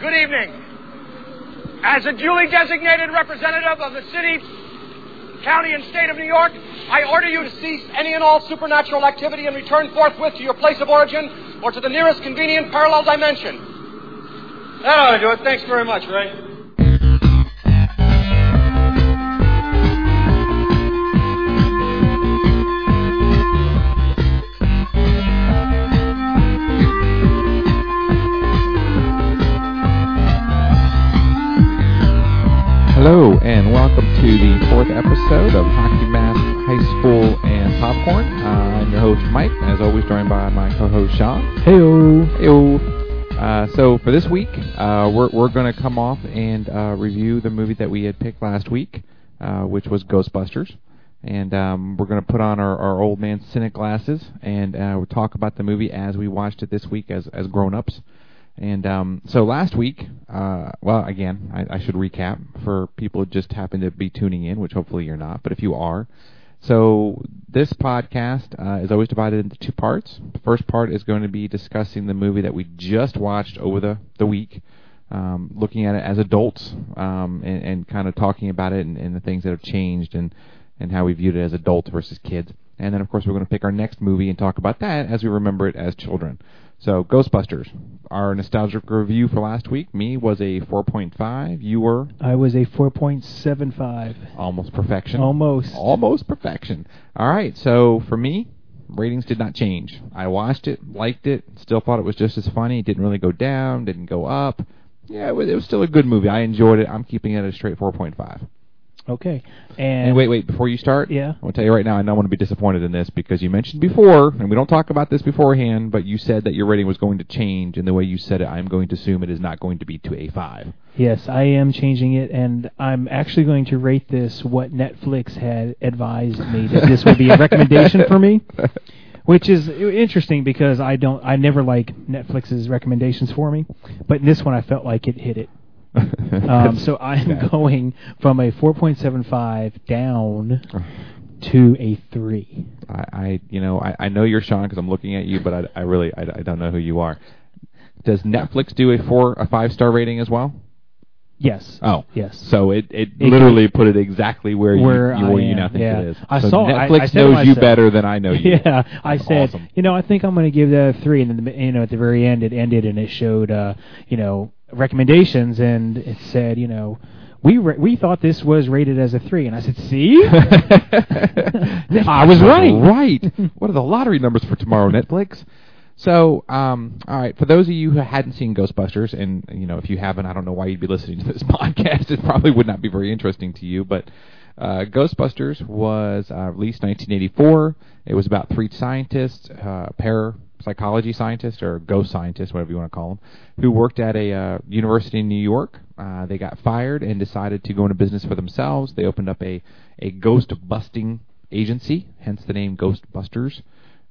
Good evening. As a duly designated representative of the city, county, and state of New York, I order you to cease any and all supernatural activity and return forthwith to your place of origin or to the nearest convenient parallel dimension. That ought to do it. Thanks very much, Ray. Hello, and welcome to the fourth episode of Hockey Mask High School and Popcorn. Uh, I'm your host, Mike, as always joined by my co-host, Sean. Heyo. Heyo. Uh, so for this week, uh, we're, we're going to come off and uh, review the movie that we had picked last week, uh, which was Ghostbusters. And um, we're going to put on our, our old man cynic glasses and uh, we'll talk about the movie as we watched it this week as, as grown-ups. And um, so last week, uh, well, again, I, I should recap for people who just happen to be tuning in, which hopefully you're not, but if you are. So this podcast uh, is always divided into two parts. The first part is going to be discussing the movie that we just watched over the, the week, um, looking at it as adults um, and, and kind of talking about it and, and the things that have changed and, and how we viewed it as adults versus kids. And then, of course, we're going to pick our next movie and talk about that as we remember it as children. So, Ghostbusters, our nostalgic review for last week, me was a 4.5. You were I was a 4.75. almost perfection. Almost. Almost perfection. All right, so for me, ratings did not change. I watched it, liked it, still thought it was just as funny. It didn't really go down, didn't go up. Yeah, it was, it was still a good movie. I enjoyed it. I'm keeping it at a straight 4.5. Okay. And, And wait, wait, before you start, Yeah. I'm going to tell you right now, I don't want to be disappointed in this because you mentioned before, and we don't talk about this beforehand, but you said that your rating was going to change, and the way you said it, I'm going to assume it is not going to be to a 5. Yes, I am changing it, and I'm actually going to rate this what Netflix had advised me that this would be a recommendation for me, which is interesting because I don't, I never like Netflix's recommendations for me, but in this one I felt like it hit it. Um, so I'm going from a 4.75 down to a three. I, I you know, I, I know you're Sean because I'm looking at you, but I, I really, I, I don't know who you are. Does Netflix do a four, a five star rating as well? Yes. Oh, Yes. So it, it, It literally put it exactly where, Where you, you, where you now think yeah. it is. I so saw- Netflix I to knows you better than I know you. Yeah, I That's said, awesome. you know, I think I'm going to give that a three, and then the, you know, at the very end, it ended and it showed, uh, you know, recommendations, and it said, you know, we ra- we thought this was rated as a three, and I said, see, I was right. Right. what are the lottery numbers for tomorrow, Netflix? So, um, all right. For those of you who hadn't seen Ghostbusters, and you know, if you haven't, I don't know why you'd be listening to this podcast. It probably would not be very interesting to you. But uh, Ghostbusters was uh, released 1984. It was about three scientists, uh, parapsychology scientists or ghost scientists, whatever you want to call them, who worked at a uh, university in New York. Uh, they got fired and decided to go into business for themselves. They opened up a a ghost busting agency, hence the name Ghostbusters.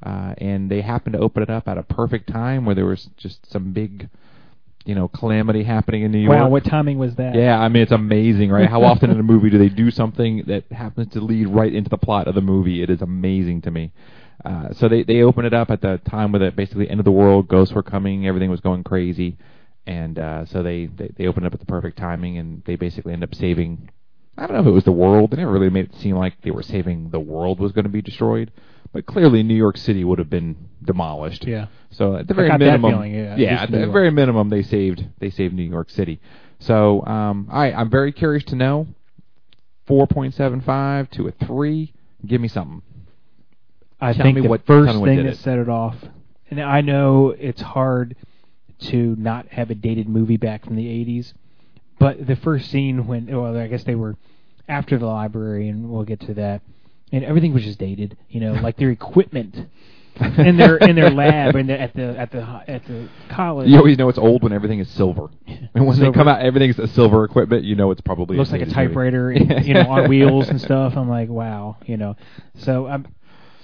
Uh, and they happened to open it up at a perfect time where there was just some big, you know, calamity happening in New York. Wow, what timing was that? Yeah, I mean it's amazing, right? How often in a movie do they do something that happens to lead right into the plot of the movie? It is amazing to me. Uh, so they they opened it up at the time with the basically end of the world, ghosts were coming, everything was going crazy, and uh, so they, they they opened up at the perfect timing, and they basically end up saving. I don't know if it was the world. They never really made it seem like they were saving the world was going to be destroyed, but clearly New York City would have been demolished. Yeah. So at the very minimum, feeling, yeah, yeah, at the York. very minimum, they saved they saved New York City. So, um, right, I'm very curious to know. Four point seven five to a three. Give me something. I Tell think the what- first thing that it. set it off, and I know it's hard to not have a dated movie back from the '80s, but the first scene when, well, I guess they were after the library, and we'll get to that, and everything was just dated, you know, like their equipment in their in their lab and at the at the at the college. You always know it's old when everything is silver, and when they Silver. come out, everything's a silver equipment. You know it's probably looks like a typewriter, and, you know, on wheels and stuff. I'm like, wow, you know. So I'm,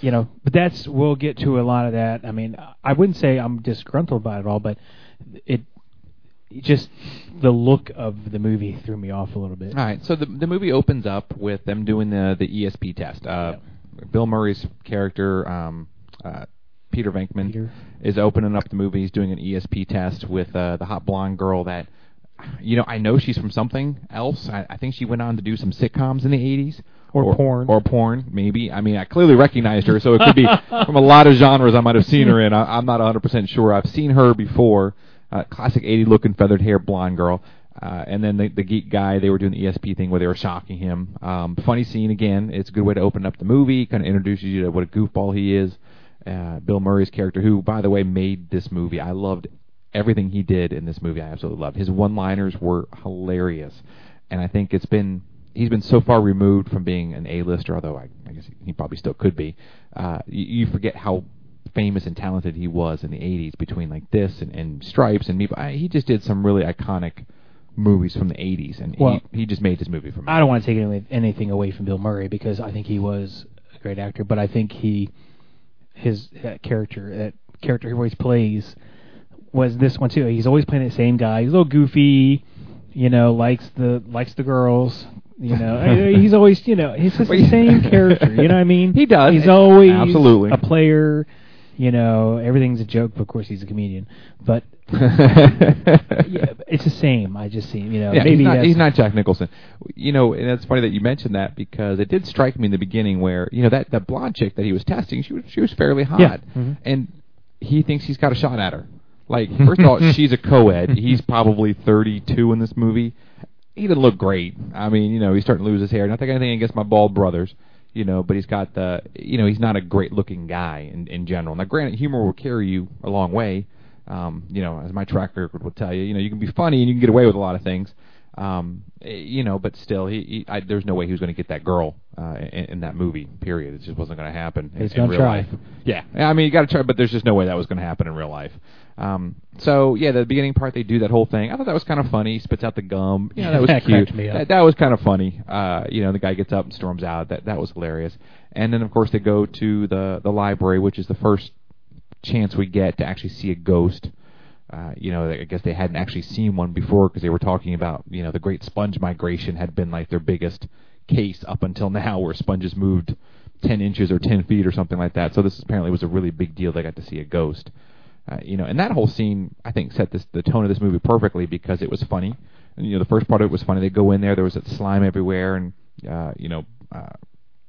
you know, but that's we'll get to a lot of that. I mean, I wouldn't say I'm disgruntled by it all, but it just the look of the movie threw me off a little bit. All right, so the the movie opens up with them doing the the ESP test. Uh, Bill Murray's character, um, uh, Peter Venkman, Peter. is opening up the movie. He's doing an ESP test with uh, the hot blonde girl that you know, I know she's from something else. I, I think she went on to do some sitcoms in the '80s. Or porn. Or porn, maybe. I mean, I clearly recognized her, so it could be from a lot of genres I might have seen her in. I, I'm not 100% sure. I've seen her before. Uh, classic 80 looking feathered hair blonde girl. Uh, and then the, the geek guy, they were doing the ESP thing where they were shocking him. Um, funny scene again. It's a good way to open up the movie. Kind of introduces you to what a goofball he is. Uh, Bill Murray's character, who by the way made this movie. I loved everything he did in this movie. I absolutely loved. His one-liners were hilarious, and I think it's been he's been so far removed from being an A-lister, although I, I guess he probably still could be. Uh, you, you forget how famous and talented he was in the 80s between like this and, and Stripes and me. But I, he just did some really iconic movies from the 80s, and Well- he, he just made this movie for me. I don't want to take any, anything away from Bill Murray because I think he was a great actor, but I think he his that character that character he always plays was this one too. He's always playing the same guy. He's a little goofy, you know, likes the likes the girls. You know, he's always you know he's just the same character. You know what I mean? He does. He's always Absolutely. a player. You know, everything's a joke. But of course, he's a comedian. But yeah, it's the same. I just see. You know, Yeah, maybe he's not, he's not Jack Nicholson. You know, and it's funny that you mentioned that because it did strike me in the beginning where you know that that blonde chick that he was testing, she was she was fairly hot, Yeah. Mhm. and he thinks he's got a shot at her. Like, first of all, she's a co-ed. He's probably 32 in this movie. He didn't look great. I mean, you know, he's starting to lose his hair. Not that anything against my bald brothers, you know, but he's got the, you know, he's not a great-looking guy in in general. Now, granted, humor will carry you a long way. Um, you know, as my track record will tell you, you know, you can be funny and you can get away with a lot of things. Um, you know, but still, he, he I, there's no way he was going to get that girl uh, in, in that movie. Period. It just wasn't going to happen in, He's gonna real try. life. Yeah, I mean, you got to try, but there's just no way that was going to happen in real life. Um, so yeah, the beginning part they do that whole thing. I thought that was kind of funny. He spits out the gum. You know, that was That cute. That, that was kind of funny. Uh, you know, the guy gets up and storms out. That that was hilarious. And then of course they go to the the library, which is the first chance we get to actually see a ghost. Uh, you know, I guess they hadn't actually seen one before because they were talking about, you know, the Great Sponge Migration had been like their biggest case up until now, where sponges moved 10 inches or 10 feet or something like that. So this apparently was a really big deal. They got to see a ghost. Uh, you know, and that whole scene, I think, set this the tone of this movie perfectly because it was funny. And, you know, the first part of it was funny. They go in there, there was that slime everywhere, and uh, you know, uh,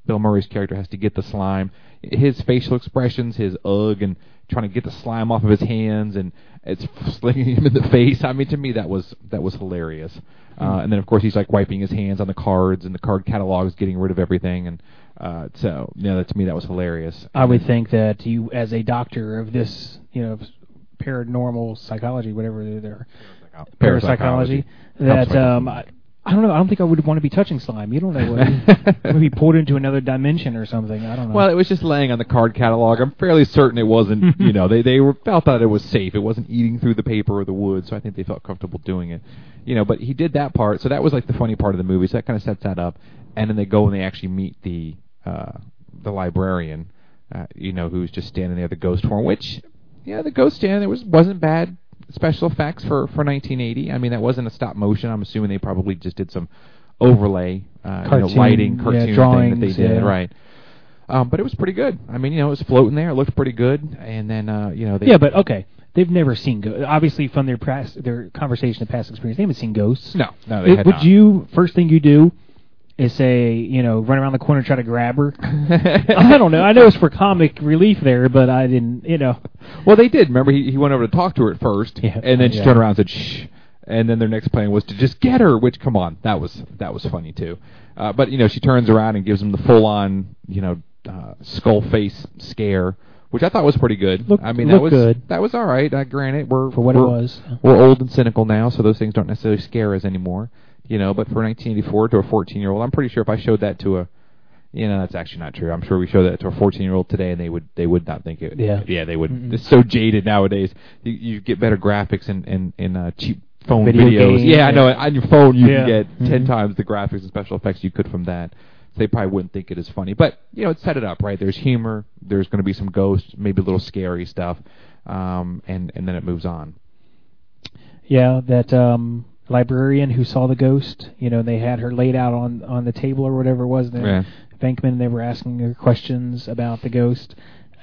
Bill Murray's character has to get the slime. His facial expressions, his ugh, and trying to get the slime off of his hands, and it's slinging him in the face. I mean, to me, that was that was hilarious. Uh, and then, of course, he's like wiping his hands on the cards, and the card catalogs, getting rid of everything, and uh, so you know, that, to me, that was hilarious. I would think that you, as a doctor of this, you know, paranormal psychology, whatever they're parapsychology, that um, I, I don't know. I don't think I would want to be touching slime. You don't know what maybe pulled into another dimension or something. I don't know. Well, it was just laying on the card catalog. I'm fairly certain it wasn't. you know, they they were, felt that it was safe. It wasn't eating through the paper or the wood, so I think they felt comfortable doing it. You know, but he did that part, so that was like the funny part of the movie. So that kind of sets that up, and then they go and they actually meet the uh, the librarian. Uh, you know, who's just standing there, the ghost form. Which, yeah, the ghost stand there was wasn't bad special effects for for 1980. I mean, that wasn't a stop motion. I'm assuming they probably just did some overlay, uh, you know, Cartoon, lighting, yeah, cartoon thing that they drawings, did, yeah. right? Um, but it was pretty good. I mean, you know, it was floating there. It looked pretty good. And then, uh, you know, they, yeah, but okay. They've never seen ghosts. Obviously, from their past, their conversation of past experience, they haven't seen ghosts. no, no, they Would- had would not. you first thing you do is say, you know, run around the corner and try to grab her? I don't know. I know it's for comic relief there, but I didn't. You know, Well, they did. Remember, he he went over to talk to her at first, Yeah. and then she Yeah. turned around and said, "Shh." And then their next plan was to just get her. Which, come on, that was that was funny too. Uh, but you know, she turns around and gives him the full on, you know, uh, skull face scare, which I thought was pretty good. Looked- I mean, that was good. that was all right. Uh, granted, we're for what it we're- was. We're old and cynical now, so those things don't necessarily scare us anymore. You know, but for 1984 to a 14 year old, I'm pretty sure if I showed that to a, you know, that's actually not true. I'm sure we show that to a 14 year old today, and they would they would not think it. Yeah. yeah, they would. Mm-mm. It's so jaded nowadays. You, you get better graphics and and in uh, cheap phone Video videos. games, yeah, I know. On your phone, you Yeah. can get 10 Mhm. times the graphics and special effects you could from that. So they probably wouldn't think it is funny, but you know, it's set it up right. There's humor. There's going to be some ghosts, maybe a little scary stuff, um, and and then it moves on. Yeah, that um librarian who saw the ghost. You know, they had her laid out on on the table or whatever it was. There, Yeah. Venkman. They were asking her questions about the ghost.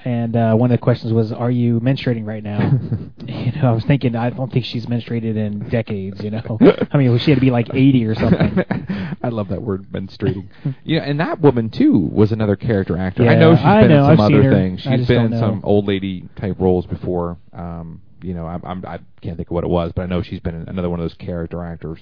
and uh, one of the questions was, "Are you menstruating right now?" you know, I was thinking, I don't think she's menstruated in decades. You know, I mean, she had to be like 80 or something. I love that word, menstruating. yeah, and that woman too was another character actor. I know she's I been know, in some I've other things. She's been in know. some old lady type roles before. Um, you know, I'm, I'm I can't think of what it was, but I know she's been another one of those character actors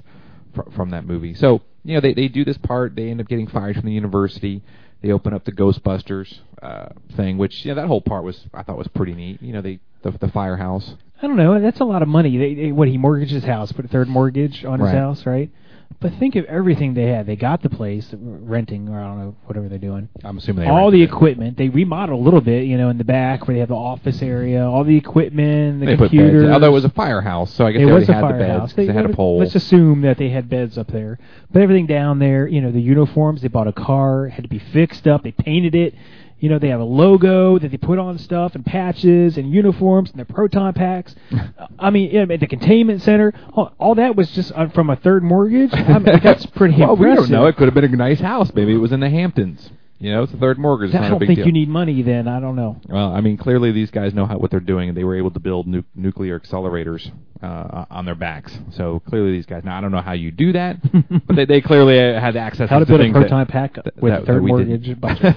fr- from that movie. So you know, they they do this part. They end up getting fired from the university. They open up the Ghostbusters uh, thing, which yeah, that whole part was I thought was pretty neat. You know, they the, the firehouse. I don't know. That's a lot of money. They, they what he mortgaged his house, put a third mortgage on his house, right? But think of everything they had. They got the place, renting or I don't know, whatever they're doing. I'm assuming they all the it. equipment. They remodeled a little bit, you know, in the back where they have the office area, all the equipment, the They put computers. Although it was a firehouse, so I guess it they was a had the beds firehouse. 'cause they, had a pole. Let's assume that they had beds up there. But everything down there, you know, the uniforms, they bought a car, had to be fixed up, they painted it. You know, they have a logo that they put on stuff and patches and uniforms and their proton packs. I mean, yeah, the containment center, all, all that was just uh, from a third mortgage. I mean, that's pretty well, we don't know. It could have been a nice house. Maybe it was in the Hamptons. You know, it's a third mortgage. It's I not a don't big think deal. you need money then. I don't know. Well, I mean, clearly these guys know how, what they're doing, and they were able to build nu- nuclear accelerators uh, on their backs. So clearly, these guys. Now, I don't know how you do that, but they, they clearly had access How to to build a things that- proton pack that- with that- a third we mortgage budget.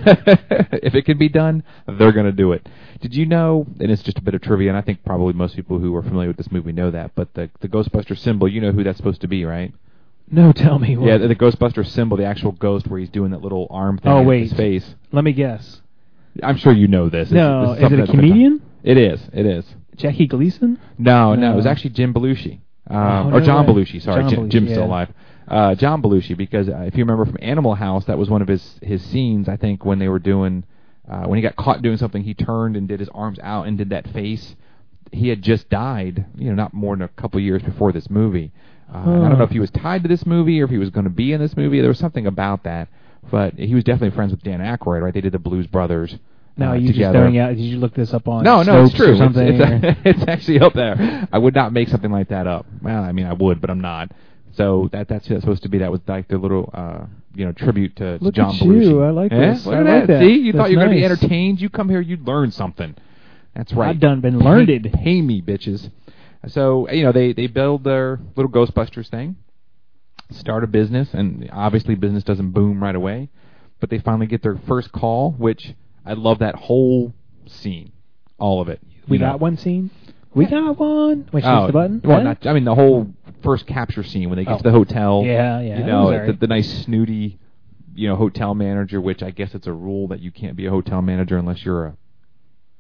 if it can be done, they're going to do it. Did you know? And it's just a bit of trivia, and I think probably most people who are familiar with this movie know that. But the the Ghostbuster symbol, you know who that's supposed to be, right? No, tell me. What. Yeah, the, the Ghostbuster symbol, the actual ghost, where he's doing that little arm thing Oh, in wait. his face. Let me guess. I'm sure you know this. It's- No, this is something it a comedian? It is. It is. Jackie Gleason? No, no, it was actually Jim Belushi. Um, Oh, or no John way. Belushi, sorry. John Jim, Belushi, Jim's still alive. Uh, John Belushi, because uh, if you remember from Animal House, that was one of his, his scenes, I think, when they were doing, uh, when he got caught doing something, he turned and did his arms out and did that face. He had just died, you know, not more than a couple years before this movie. Uh, and I don't know if he was tied to this movie or if he was going to be in this movie. There was something about that. But he was definitely friends with Dan Aykroyd, right? They did the Blues Brothers. No, uh, you just together. throwing out. Did you look this up on? No, no, it's true. It's, it's, it's actually up there. I would not make something like that up. Well, I mean, I would, but I'm not. So that that's that's supposed to be. That was like the little, uh, you know, tribute to, to John Belushi. you. I like Yeah? this. Look I at like that. See, you thought you were going to be entertained. You come here, you'd learn something. That's right. I've done been Pay- learned. Pay, me, bitches. So you know, they they build their little Ghostbusters thing, start a business, and obviously business doesn't boom right away, but they finally get their first call, which I love that whole scene, all of it. We know. got one scene. We got one. When she Oh, hits the button. Well, Huh? not, I mean the whole first capture scene when they get Oh. to the hotel. Yeah, yeah, You know the, the nice snooty, you know, hotel manager. Which I guess it's a rule that you can't be a hotel manager unless you're a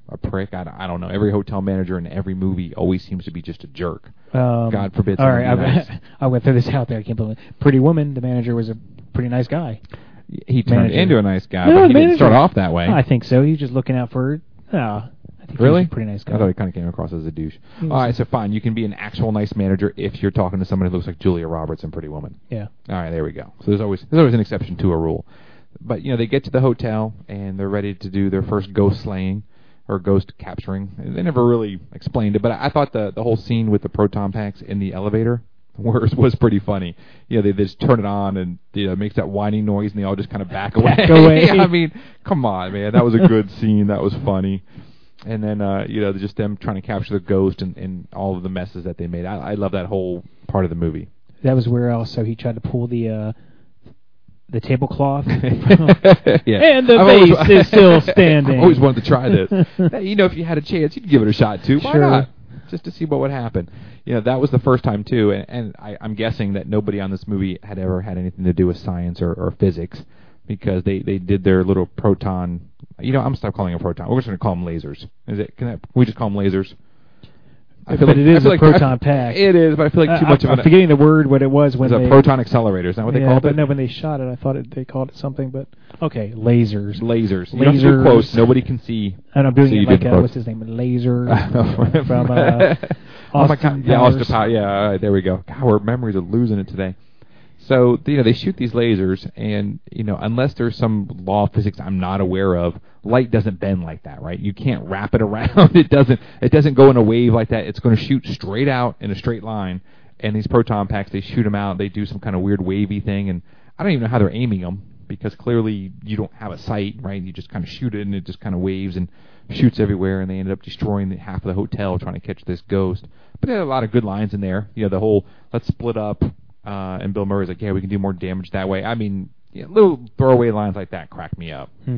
a prick. I, don't- I don't know. Every hotel manager in every movie always seems to be just a jerk. Um, God forbid All right, someone be I, I went through this out there. I can't believe it. Pretty Woman. The manager was a pretty nice guy. He turned Manager. into a nice guy, No, but he the didn't start off that way. I think so. He was just looking out for. Uh, I think Really? was a pretty nice guy. I thought he kind of came across as a douche. He All was- so fine. You can be an actual nice manager if you're talking to somebody who looks like Julia Roberts in Pretty Woman. yeah. All right, there we go. So there's always there's always an exception to a rule. But you know, they get to the hotel and they're ready to do their first ghost slaying or ghost capturing. They never really explained it, but I, I thought the the whole scene with the proton packs in the elevator was was pretty funny. You know, they, they just turn it on and you know it makes that whining noise and they all just kind of back away. Back away. I mean, come on, man, that was a good scene. That was funny. And then uh, you know, just them trying to capture the ghost and, and all of the messes that they made. I, I love that whole part of the movie. That was where also he tried to pull the uh, the tablecloth. yeah. And the I've always- is still standing. I've always wanted to try this. You know, if you had a chance, you'd give it a shot too. Why Sure. not? Just to see what would happen. You know, that was the first time too, and, and I, I'm guessing that nobody on this movie had ever had anything to do with science or, or physics, because they they did their little proton. You know, I'm gonna stop calling them proton. We're just gonna call them lasers. Is it? Can, that, can we just call them lasers? I But it I feel a like- proton I- pack. It is, but I feel like too I- much I'm, of I'm forgetting the word what it was when It's they a proton accelerator. Is that what they yeah, called but it? no, when they shot it, I thought it, they called it something. But okay, lasers. Lasers. You don't have do Lasers. quotes. Nobody can see. And I'm doing So it like uh, what's his name, laser from uh, oh my god! Yeah, Austin Power. Yeah, all right, there we go. God, our memories are losing it today. So you know they shoot these lasers, and you know unless there's some law of physics I'm not aware of, light doesn't bend like that, right? You can't wrap it around. it doesn't. It doesn't go in a wave like that. It's going to shoot straight out in a straight line. And these proton packs, they shoot them out. They do some kind of weird wavy thing, and I don't even know how they're aiming them because clearly you don't have a sight, right? You just kind of shoot it and it just kind of waves and shoots everywhere, and they ended up destroying the, half of the hotel trying to catch this ghost. But they had a lot of good lines in there. You know, the whole let's split up, uh, and Bill Murray's like, yeah, we can do more damage that way. I mean, little throwaway lines like that crack me up. Hmm.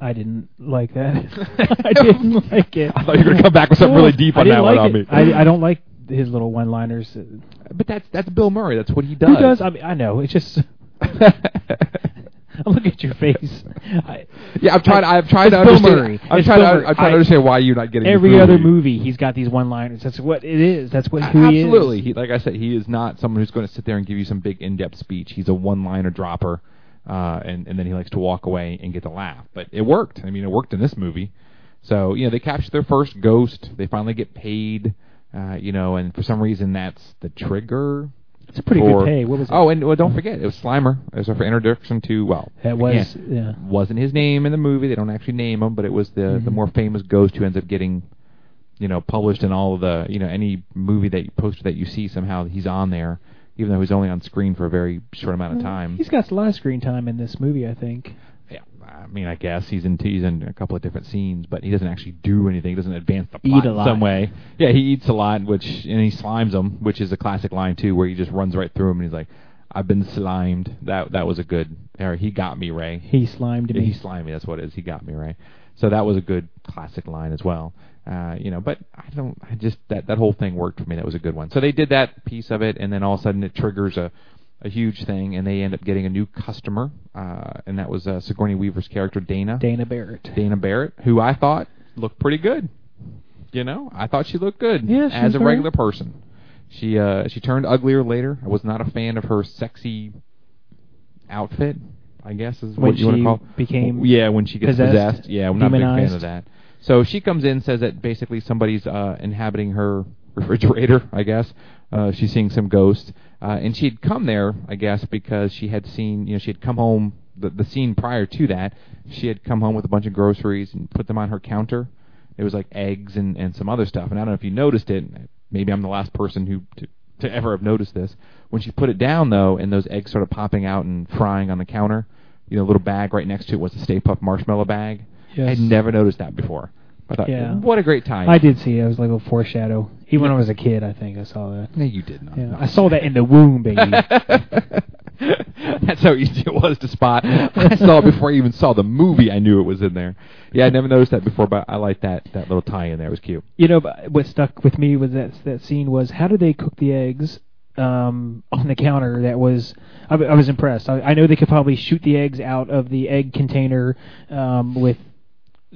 I didn't like that. I didn't like it. I thought you were gonna come back with something really deep on that like one on me. I, I don't like his little one-liners. But that's that's Bill Murray. That's what he does. Who does? I mean, I know. It's just. Look at your face. I, yeah, I'm trying. I- I'm trying to Bill understand. Murray. I'm It's trying. Bill To, Murray. I'm trying I- to understand why you're not getting this every other movie. he's got these one-liners. That's what it is. That's what who he is. Absolutely. He, like I said, he is not someone who's going to sit there and give you some big in-depth speech. He's a one-liner dropper, uh, and and then he likes to walk away and get the laugh. But it worked. I mean, it worked in this movie. So you know, they capture their first ghost. They finally get paid. Uh, you know, and for some reason, that's the trigger. It's a pretty good pay. What was it? Oh, and well, don't forget, it was Slimer. It was for introduction to well, that was yeah. wasn't his name in the movie. They don't actually name him, but it was the the Mhm. more famous ghost who ends up getting, you know, published in all of the you know any movie that you poster that you see somehow he's on there, even though he's only on screen for a very short amount of time. He's got a lot of screen time in this movie, I think. I mean, I guess he's in he's in a couple of different scenes, but he doesn't actually do anything. He doesn't advance the plot in some way. Yeah, he eats a lot, which and he slimes them, which is a classic line too, where he just runs right through him and he's like. I've been slimed. That that was a good. Or he got me, Ray. He slimed me. He slimy. That's what it is. He got me right. So that was a good classic line as well. Uh, you know, but I don't. I just that that whole thing worked for me. That was a good one. So they did that piece of it, and then all of a sudden it triggers a a huge thing, and they end up getting a new customer, uh, and that was uh, Sigourney Weaver's character Dana. Dana Barrett. Dana Barrett, who I thought looked pretty good. You know, I thought she looked good Yeah, she as a regular right. person. She uh she turned uglier later. I was not a fan of her sexy outfit. I guess is When what you want to call. became yeah, when she gets possessed, possessed. Yeah, I'm not a big fan of that. So she comes in, says that basically somebody's uh inhabiting her refrigerator. I guess uh she's seeing some ghosts, uh, and she had come there, I guess, because she had seen you know she had come home. The, the scene prior to that, she had come home with a bunch of groceries and put them on her counter. It was like eggs and, and some other stuff. And I don't know if you noticed it. Maybe I'm the last person who to, to ever have noticed this. When she put it down though, and those eggs started popping out and frying on the counter, you know, a little bag right next to it was a Stay Puft marshmallow bag. Yes. I had never noticed that before. I thought, Yeah. what a great time. I did see it. It was like a foreshadow. Even when I was a kid, I think I saw that. No, you did not. Yeah, I saw that in the womb, baby. That's how easy it was to spot. I saw it before I even saw the movie. I knew it was in there. Yeah, I never noticed that before, but I like that that little tie in there. It was cute. You know, but what stuck with me with that that scene was how did they cook the eggs um, on the counter? That was I, w- I was impressed. I, I know they could probably shoot the eggs out of the egg container um, with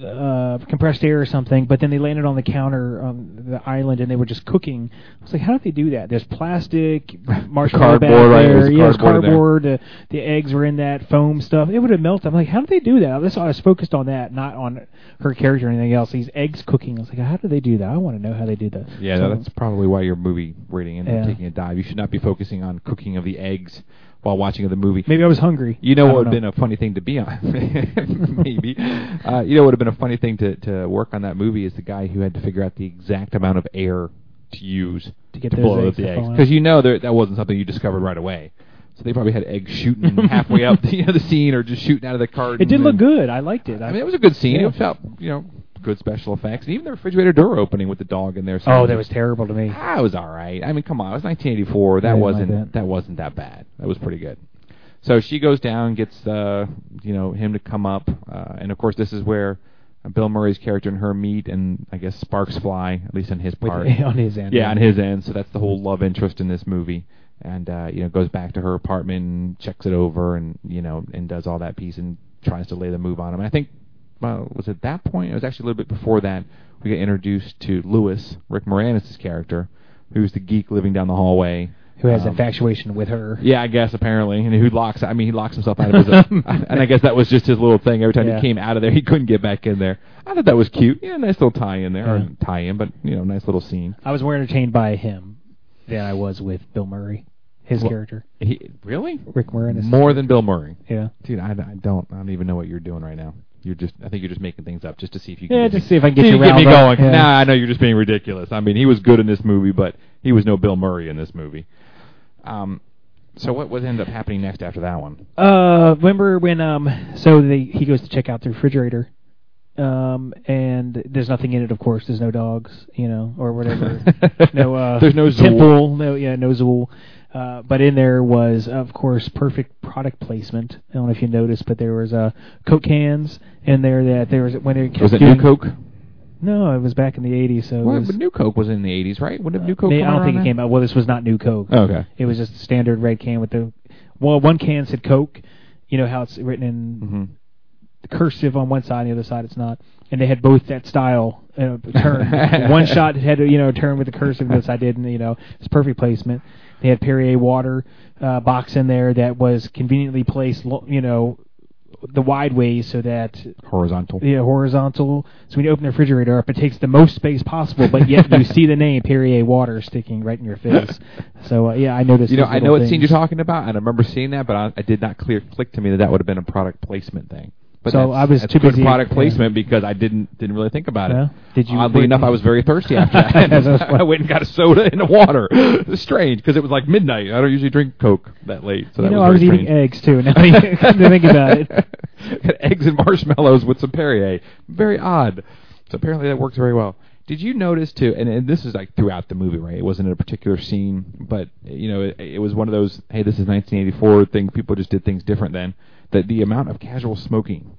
uh, compressed air or something, but then they landed on the counter on the island and they were just cooking. I was like, how did they do that? There's plastic, marshmallow back cardboard, right, there, there's yes, cardboard there. Uh, the eggs were in that foam stuff. It would have melted. I'm like, how did they do that? I was focused on that, not on her character or anything else. These eggs cooking. I was like, how did they do that? I want to know how they did that. Yeah, So- that's probably why your movie rating ended up Yeah. taking a dive. You should not be focusing on cooking of the eggs while watching the movie. Maybe I was hungry. You know I what would have been a funny thing to be on? Maybe. Uh, you know what would have been a funny thing to, to work on that movie is the guy who had to figure out the exact amount of air to use To get to those blow up eggs the eggs. Because you know there, that wasn't something you discovered right away. So they probably had eggs shooting halfway up the, you know, the scene or just shooting out of the carton. It did look good. I liked it. I mean, it was a good scene. Yeah. It felt, you know, good special effects. And even the refrigerator door opening with the dog in there. oh, that was terrible to me. Ah, it was all right. I mean, come on, it was 1984. That Yeah, wasn't like that. that. wasn't that bad. That was pretty good. So she goes down, gets uh, you know him to come up, uh, and of course this is where Bill Murray's character and her meet, and I guess sparks fly, at least on his With- part. on his end. Yeah, on his end. So that's the whole love interest in this movie, and uh, you know goes back to her apartment, and checks it over, and you know and does all that piece and tries to lay the move on him. And I think well, was at that point? It was actually a little bit before that we get introduced to Lewis, Rick Moranis' character, who's the geek living down the hallway. Who has Um, infatuation with her? Yeah, I guess apparently, and who locks? I mean, he locks himself out of his. and I guess that was just his little thing. Every time Yeah. he came out of there, he couldn't get back in there. I thought that was cute. Yeah, nice little tie in there, Yeah. or tie in, but you know, nice little scene. I was more entertained by him than I was with Bill Murray, his Well, character, He really Rick Moranis. more than Bill Murray, Yeah. dude. I, I don't. I don't even know what you're doing right now. You're just. I think you're just making things up just to see if you can. Yeah, get me- just see if I can get you get me going. Yeah. Nah, I know you're just being ridiculous. I mean, he was good in this movie, but he was no Bill Murray in this movie. Um, So what would end up happening next after that one? Uh, remember when um, so they he goes to check out the refrigerator, um, and there's nothing in it. Of course, there's no dogs, you know, or whatever. no, uh, There's no Zuul. temple. No, yeah, no Zuul. Uh, but in there was, of course, perfect product placement. I don't know if you noticed, but there was uh, Coke cans in there that there was when they kept Was it doing, New Coke? No, it was back in the '80s. So Well, was, but New Coke was in the 80s, right? Wouldn't have New Coke May- I don't think it then? came out. Well, this was not new Coke. Oh, okay. It was just a standard red can with the well, one can said Coke. You know how it's written in hmm cursive on one side, and the other side it's not. And they had both that style uh, turn. one shot had you know turn with the cursive, this I didn't. You know, it's perfect placement. They had Perrier water uh, box in there that was conveniently placed. You know, the wide ways so that Horizontal. yeah, horizontal. So when you open the refrigerator up, it takes the most space possible, but yet you see the name Perrier water sticking right in your face. So uh, yeah, I noticed. You know, I know what scene you're talking about, and I remember seeing that, but I, I did not clear click to me that that would have been a product placement thing. But So I was too good busy- product placement because I didn't didn't really think about Yeah. it. Did you- Oddly enough, I was very thirsty after that. I went and got a soda and a water. It was strange because it was like midnight. I don't usually drink Coke that late, so You that know, was I was very eating eggs too. Now to think about it. Eggs and marshmallows with some Perrier. Very odd. So apparently that works very well. Did you notice too? And, and this is like throughout the movie, right? It wasn't in a particular scene, but you know, it, it was one of those. Hey, this is 1984 thing. People just did things different then. That the amount of casual smoking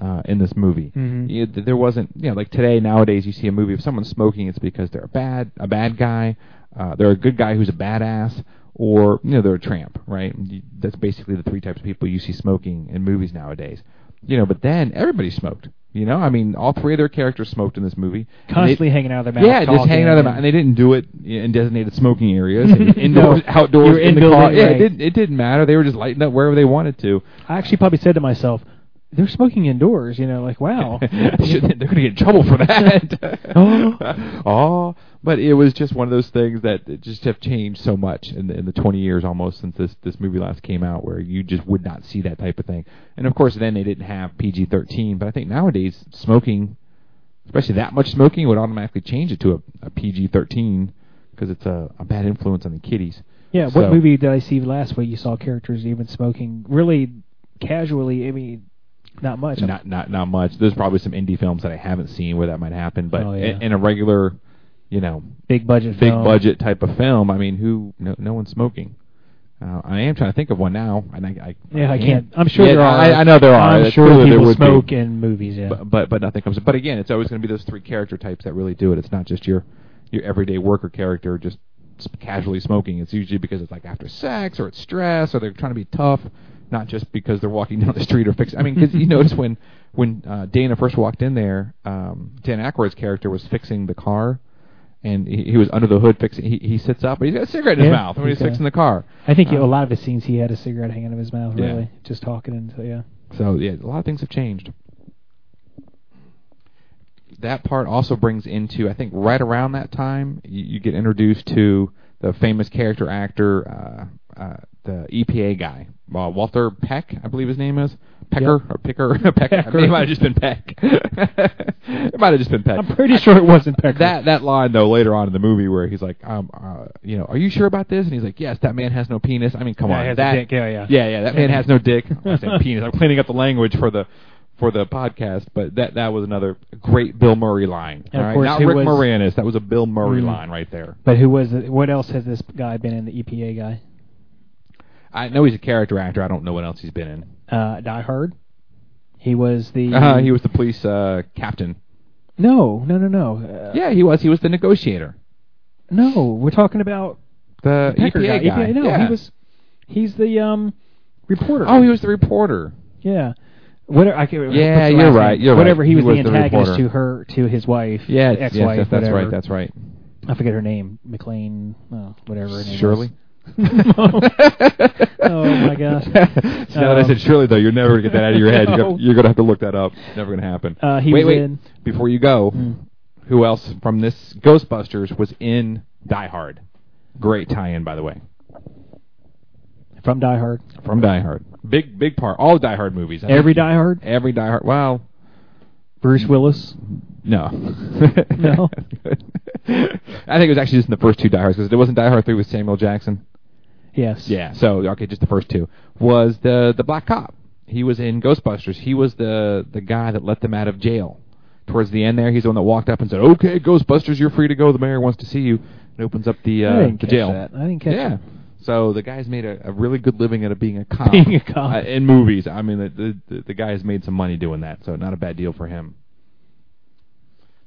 uh, in this movie, Mhm. you- th- there wasn't. You know, like today nowadays, you see a movie if someone's smoking, it's because they're a bad a bad guy, uh, they're a good guy who's a badass, or you know they're a tramp, right? That's basically the three types of people you see smoking in movies nowadays. You know, but then everybody smoked. You know, I mean, all three of their characters smoked in this movie. And they- Constantly hanging out of their mouth. yeah, just hanging out of their mouth, and they didn't do it in designated smoking areas, and No. outdoors, in, the car. Yeah, right. it didn't. It didn't matter. They were just lighting up wherever they wanted to. I actually probably said to myself, "They're smoking indoors." You know, like wow. They're going to get in trouble for that. Oh. oh, but it was just one of those things that just have changed so much in the, in the 20 years almost since this this movie last came out, where you just would not see that type of thing. And of course, then they didn't have PG-13, but I think nowadays smoking, especially that much smoking, would automatically change it to a, a PG-13 because it's a, a bad influence on the kiddies. Yeah, what movie did I see last week? You saw characters even smoking really casually. I mean, not much. Not not not much. There's probably some indie films that I haven't seen where that might happen, but Oh, yeah. in, in a regular, you know, big budget. big film. budget type of film, I mean, who no, no one's smoking. Uh, I am trying to think of one now, and I, I Yeah, I can't. I'm sure Yeah, there are. I, I know there are. I'm sure people would be. smoke in movies. Yeah. but, but but nothing comes. But again, it's always going to be those three character types that really do it. It's not just your your everyday worker character just casually smoking. It's usually because it's like after sex or it's stress or they're trying to be tough, not just because they're walking down the street or fixing. I mean, because you notice when when uh, Dana first walked in there, um, Dan Aykroyd's character was fixing the car. And he, he was under the hood fixing. He, he sits up, but he's got a cigarette in his Yeah, mouth when he's he's got- fixing the car. I think he- a Um, lot of his scenes he had a cigarette hanging out of his mouth. Yeah. Really, just talking and so yeah. So yeah, a lot of things have changed. That part also brings into I think right around that time you, you get introduced to the famous character actor, uh, uh, the EPA guy, uh, Walter Peck, I believe his name is Pecker or Picker. Peck. Pecker. It might have just been Peck. it might have just been Peck. I'm pretty sure it wasn't Pecker. That that line though later on in the movie where he's like, um, uh, you know, are you sure about this? And he's like, yes, that man has no penis. I mean, come Yeah, on, he has a that dick. Yeah, yeah. yeah, yeah, that man has no dick. I'm saying penis. I'm cleaning up the language for the for the podcast, but that that was another great Bill Murray line. And right? course, Not Rick was- Moranis. That was a Bill Murray Mm. line right there. But who was it? What else has this guy been in? The EPA guy. I know he's a character actor. I don't know what else he's been in. Uh, Die Hard. He was the. Uh, he was the police uh, captain. No, no, no, no. Uh, Yeah, he was. He was the negotiator. No, we're talking about The Pecker EPA guy. guy. EPA, no, yeah. he was. He's the um reporter. Oh, he was the reporter. Yeah. Whatever. I can't, Yeah, you're right, name? you're right. Whatever. He He was, was the the antagonist reporter. to her, to his wife. Yes, ex-wife. yes, yes, that's whatever. right. That's right. I forget her name. McClane. Oh, whatever her name Shirley. is. oh my gosh. Now that I Um, said surely though, you're never gonna get that out of your head. You're, No. you're gonna have to look that up. It's never gonna happen. Uh, he wait, wait. in- Before you go, Mm. who else from this Ghostbusters was in Die Hard? Great tie-in, by the way, From Die Hard. from Die Hard. Big, big part. All Die Hard movies. I Every Die Hard. Every Die Hard. Well, Bruce Willis. no. No? I think it was actually just in the first two Die Hards because it wasn't Die Hard three with Samuel Jackson. Yes. Yeah. So okay, just the first two was the the black cop. He was in Ghostbusters. He was the the guy that let them out of jail. Towards the end, there, he's the one that walked up and said, "Okay, Ghostbusters, you're free to go. The mayor wants to see you." And opens up the uh, I didn't the catch jail. that. I didn't catch yeah. that. So the guy's made a, a really good living out of being a cop. Being a cop. uh, in movies. I mean, the, the the guy has made some money doing that, so not a bad deal for him.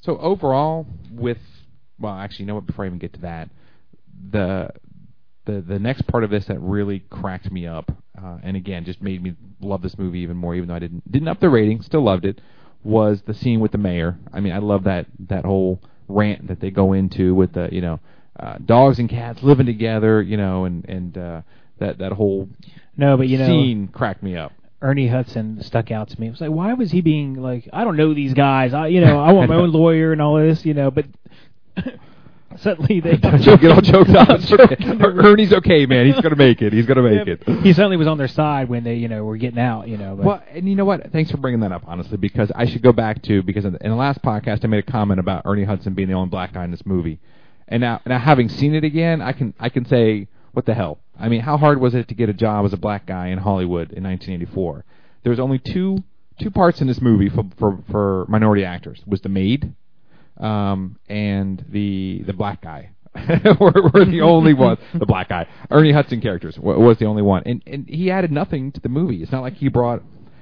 So overall, with well, actually, you know what? Before I even get to that, the the the next part of this that really cracked me up, uh, and again, just made me love this movie even more, even though I didn't didn't up the rating, still loved it, was the scene with the mayor. I mean, I love that that whole rant that they go into with the you know uh, dogs and cats living together, you know, and and uh, that that whole No, but you know, scene cracked me up. Ernie Hudson stuck out to me. It was like, why was he being like, I don't know these guys. I, you know, I want my own lawyer and all this, you know, but suddenly they Don't get all choked up. Okay. Ernie's okay, man. He's gonna make it. He's gonna make it. He certainly was on their side when they, you know, were getting out, you know. But Well, and you know what? Thanks for bringing that up, honestly, because I should go back to because in the in the last podcast I made a comment about Ernie Hudson being the only black guy in this movie, and now now having seen it again, I can I can say what the hell? I mean, how hard was it to get a job as a black guy in Hollywood in 1984? There was only two two parts in this movie for for, for minority actors. Was the maid, um, and the the black guy. were, were the only one, the black guy, Ernie Hudson characters wa- was the only one, and and he added nothing to the movie. It's not like he brought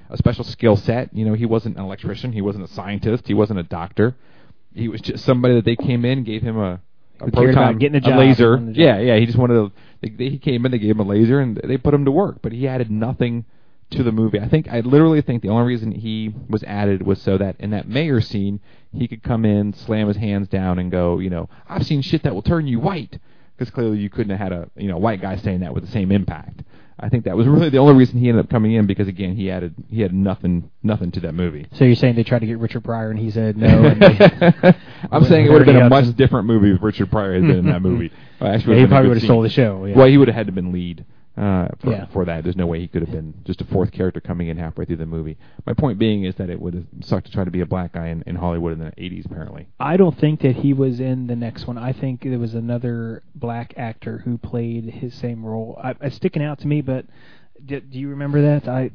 a special skill set. You know, he wasn't an electrician, he wasn't a scientist, he wasn't a doctor. He was just somebody that they came in, gave him a, a Who cared about proton, getting a job, laser. wanted a. Yeah, yeah. He just wanted to. They, they, he came in, they gave him a laser, and they put him to work. But he added nothing to the movie. I think I literally think the only reason he was added was so that in that mayor scene he could come in, slam his hands down, and go, you know, I've seen shit that will turn you white. Because clearly you couldn't have had a you know white guy saying that with the same impact. I think that was really the only reason he ended up coming in because again he added he had nothing nothing to that movie. so you're saying they tried to get Richard Pryor and he said no. And I'm saying it would have been a much different movie if Richard Pryor had been in that movie. Well, actually, Yeah, he would've been a probably would've scene. stole the show, yeah. Well, he would have had to been lead uh, for, Yeah. for that. There's no way he could have been just a fourth character coming in halfway through the movie. My point being is that it would have sucked to try to be a black guy in, in Hollywood in the 80s, apparently. I don't think that he was in the next one. I think there was another black actor who played his same role. I, it's sticking out to me, but do, do you remember that? I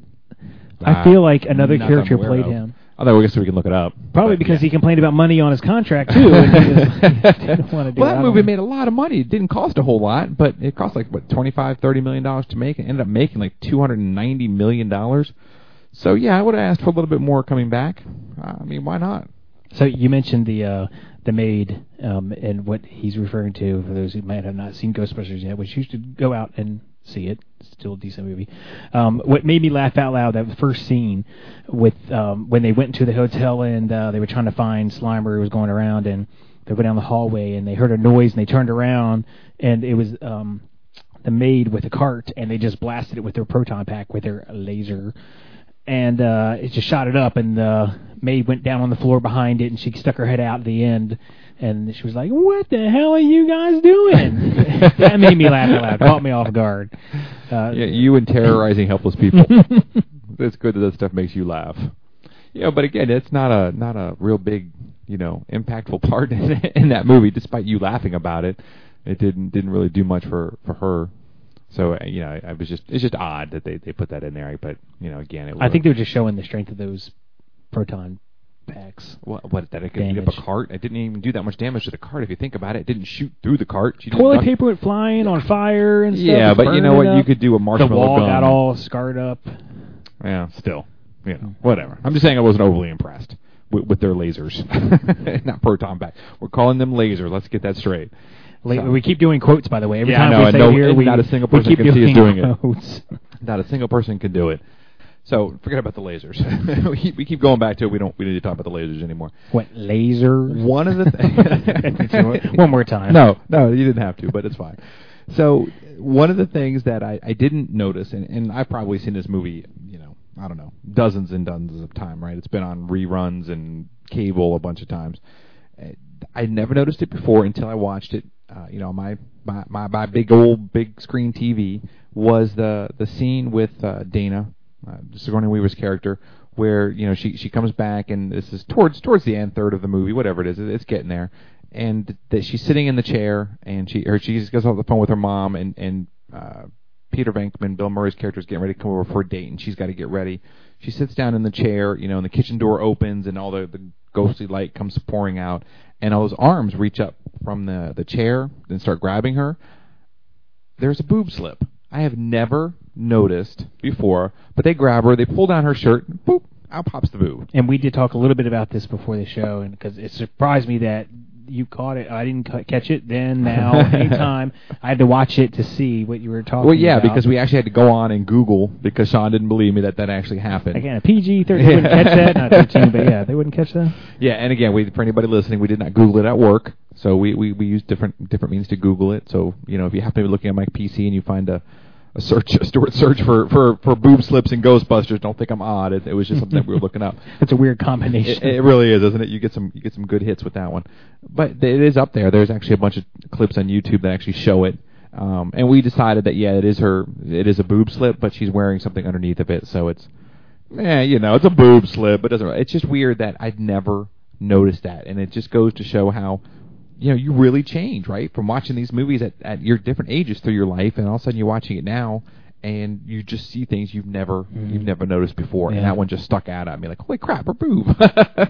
I Uh, feel like another not character played of. him. Although I guess we can look it up. Probably But, because yeah. he complained about money on his contract too. and just didn't want to do well, that movie know. made a lot of money. It didn't cost a whole lot, but it cost like what 25, 30 million dollars to make. It ended up making like 290 million dollars. So yeah, I would have asked for a little bit more coming back. I mean, why not? So you mentioned the uh, the maid um, and what he's referring to for those who might have not seen Ghostbusters yet, which you should go out and see it. Still a decent movie. Um, what made me laugh out loud that first scene with um, when they went into the hotel and uh, they were trying to find Slimer who was going around and they went down the hallway and they heard a noise and they turned around and it was um, the maid with a cart and they just blasted it with their proton pack with their laser and uh, it just shot it up, and the maid went down on the floor behind it, and she stuck her head out at the end, and she was like, "What the hell are you guys doing?" that made me laugh out loud, caught me off guard. Uh, Yeah, you and terrorizing helpless people. it's good that that stuff makes you laugh. You know, but again, it's not a not a real big, you know, impactful part in, in that movie. Despite you laughing about it, it didn't didn't really do much for for her. So uh, you know, I, I was just it's just odd that they they put that in there. But you know, again, it I think they were just showing the strength of those proton packs. what, what that it could beat up a cart. It didn't even do that much damage to the cart. If you think about it, it didn't shoot through the cart. She did Toilet paper went flying on fire and stuff. Yeah, but you know what? You could do a marshmallow. The wall gun. got all scarred up. Yeah, still, you know, oh. whatever. I'm just saying I wasn't overly impressed with, with their lasers, not proton pack. We're calling them lasers. Let's get that straight. La- So- We keep doing quotes, by the way. Every Yeah, time know, we say no- here, we not a single person can see us doing it. Not a single person can do it. So forget about the lasers. we, we keep going back to it. We don't. We need to talk about the lasers anymore. What laser? One of the things. One more time. No, no, you didn't have to, but it's fine. So one of the things that I, I didn't notice, and, and I've probably seen this movie, you know, I don't know, dozens and dozens of time, right? It's been on reruns and cable a bunch of times. I never noticed it before until I watched it. Uh, you know, my, my my my big old big screen TV was the the scene with uh, Dana, uh, Sigourney Weaver's character, where you know she she comes back and this is towards towards the end third of the movie, whatever it is, it's getting there, and that she's sitting in the chair and she or she goes off the phone with her mom and and uh, Peter Venkman, Bill Murray's character, is getting ready to come over for a date, and she's got to get ready. She sits down in the chair, you know, and the kitchen door opens, and all the, the ghostly light comes pouring out, and all those arms reach up from the the chair and start grabbing her. There's a boob slip. I have never noticed before, but they grab her, they pull down her shirt, boop, out pops the boob. And we did talk a little bit about this before the show, and because it surprised me that you caught it, I didn't catch it then, now, anytime. I had to watch it to see what you were talking. About. Well, yeah, about. because we actually had to go on and Google because Sean didn't believe me that that actually happened. again a PG thirteen wouldn't catch that, not thirteen, but yeah, they wouldn't catch that. Yeah, and again, we for anybody listening, we did not Google it at work, so we we, we used different different means to Google it. So you know, if you happen to be looking at my PC and you find a a search a Stuart search for for for boob slips and Ghostbusters, don't think I'm odd. It, it was just something that we were looking up. It's a weird combination. it really is, isn't it? You get some you get some good hits with that one, but it is up there. There's actually a bunch of clips on YouTube that actually show it. Um, and we decided that yeah, it is her, it is a boob slip, but she's wearing something underneath of it, so it's, yeah, you know, it's a boob slip, but it doesn't. It's just weird that I'd never noticed that, and it just goes to show how, you know, you really change, right, from watching these movies at at your different ages through your life, and all of a sudden you're watching it now, and you just see things you've never you've never noticed before, and Mm-hmm. That one just stuck out at me like, holy crap, her boob.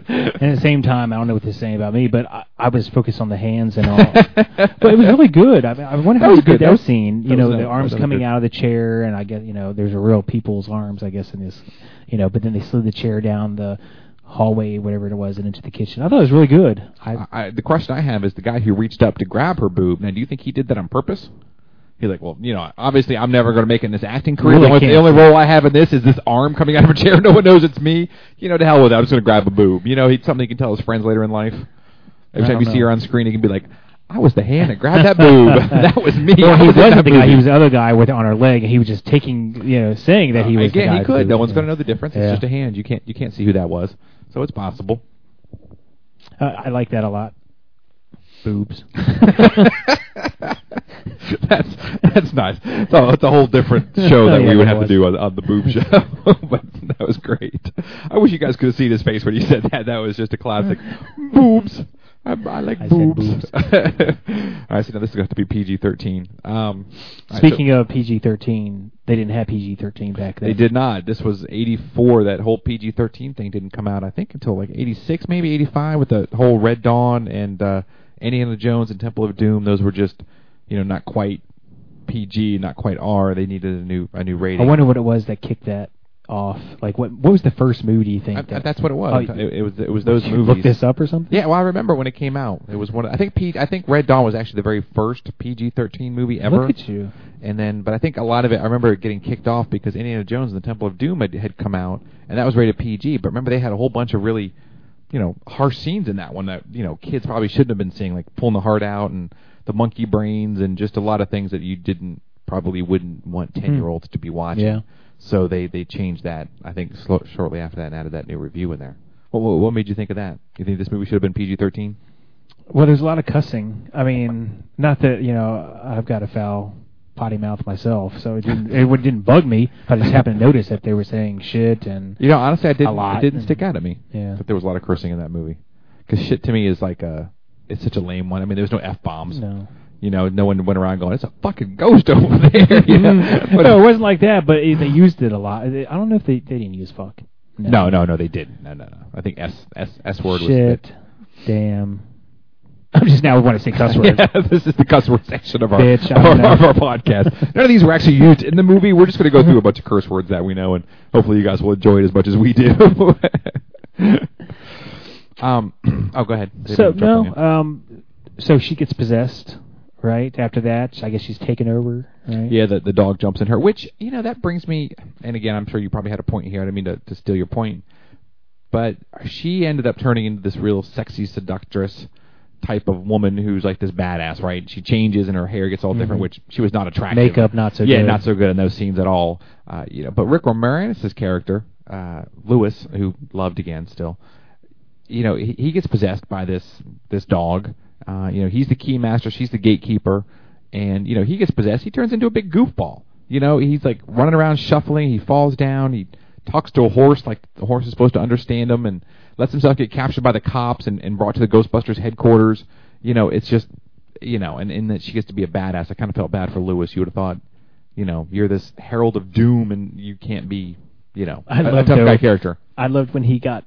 And at the same time, I don't know what is saying about me, but I, I was focused on the hands and all. but it was really good. I, mean, I wonder That how was good that That seen. You that know, the nice. arms coming good. out of the chair, and I guess you know, there's a real people's arms, I guess, in this. You know, but then they slid the chair down the hallway, whatever it was, and into the kitchen. I thought it was really good. I, I, the question I have is the guy who reached up to grab her boob. Now, do you think he did that on purpose? He's like, well, you know, obviously I'm never going to make it in this acting career. Really the, only, the only role I have in this is this arm coming out of a chair. No one knows it's me. You know, to hell with it. I'm just going to grab a boob. You know, he's something he can tell his friends later in life. Every time you see her on screen, he can be like, I was the hand that grabbed that boob. that was me. I he was wasn't the guy. He was the other guy with on her leg, and he was just taking, you know, saying that uh, he was. Again, he could. No one's going to know the difference. Yeah. It's just a hand. You can't you can't see who that was. So it's possible. Uh, I like that a lot. Boobs. that's that's nice. So it's a whole different show that Yeah, we would have was. to do on, on the boob show. but that was great. I wish you guys could have seen his face when he said that. That was just a classic. boobs. I, I like I said boobs. boobs. All right, so now this is going to have to be PG-13. Um, all right, Speaking so of PG-13, they didn't have PG-13 back then. they did not. This was 84. That whole PG-13 thing didn't come out, I think, until like 86, maybe 85, with the whole Red Dawn and uh, Indiana Jones and Temple of Doom. Those were just, you know, not quite PG, not quite R. They needed a new a new rating. I wonder what it was that kicked that off. Like, what what was the first movie you think? I- that, that's what it was. Oh, it, it was it was those Did you movies. Look this up or something. Yeah, well, I remember when it came out. It was one. Of, I think P. I think Red Dawn was actually the very first PG-13 movie ever. Look at you. And then, but I think a lot of it, I remember it getting kicked off because Indiana Jones and the Temple of Doom had, had come out, and that was rated PG. But remember, they had a whole bunch of really, you know, harsh scenes in that one that you know kids probably shouldn't have been seeing, like pulling the heart out and the monkey brains and just a lot of things that you didn't probably wouldn't want hmm. ten year olds to be watching. Yeah. So they they changed that. I think slo- shortly after that and added that new review in there. What, what what made you think of that? You think this movie should have been PG thirteen? Well, there's a lot of cussing. I mean, not that you know I've got a foul potty mouth myself, so it didn't it didn't bug me. But I just happened to notice that they were saying shit and You know, honestly, I didn't. A lot. It didn't stick out at me. Yeah. that there was a lot of cursing in that movie. Because shit to me is like a, it's such a lame one. I mean, there was no f bombs. no. You know, no one went around going, "It's a fucking ghost over there." you know? But- no, it wasn't like that, but it, they used it a lot. I don't know if they they didn't use fuck. no, no, no, they didn't. No, no, no. I think s s s word was Shit. Damn. I'm just now want to say cuss words. Yeah, this is the cuss word section of our Bitch, I of, our, of our podcast. None of these were actually used in the movie. We're just going to go through a bunch of curse words that we know, and hopefully you guys will enjoy it as much as we do. um, oh, go ahead. Didn't So to jump on no, you. um, so she gets possessed, right? After that, I guess she's taken over, right? Yeah, the the dog jumps in her, which you know that brings me. And again, I'm sure you probably had a point here. I didn't mean to, to steal your point, but she ended up turning into this real sexy seductress type of woman who's like this badass, right? She changes and her hair gets all different, Mhm. which she was not attractive. Makeup not so yeah, good. not so good in those scenes at all. Uh, you know, but Rick Moranis' character, uh, Louis, who loved again still, you know, he, he gets possessed by this this dog. Uh, you know, he's the key master, she's the gatekeeper, and you know, he gets possessed. He turns into a big goofball. You know, he's like running around shuffling. He falls down. He talks to a horse like the horse is supposed to understand him, and lets himself get captured by the cops and, and brought to the Ghostbusters headquarters. You know, it's just, you know, and, and that she gets to be a badass. I kind of felt bad for Louis. You would have thought you know, you're this herald of doom, and you can't be, you know, I a, a tough guy character. I loved when he got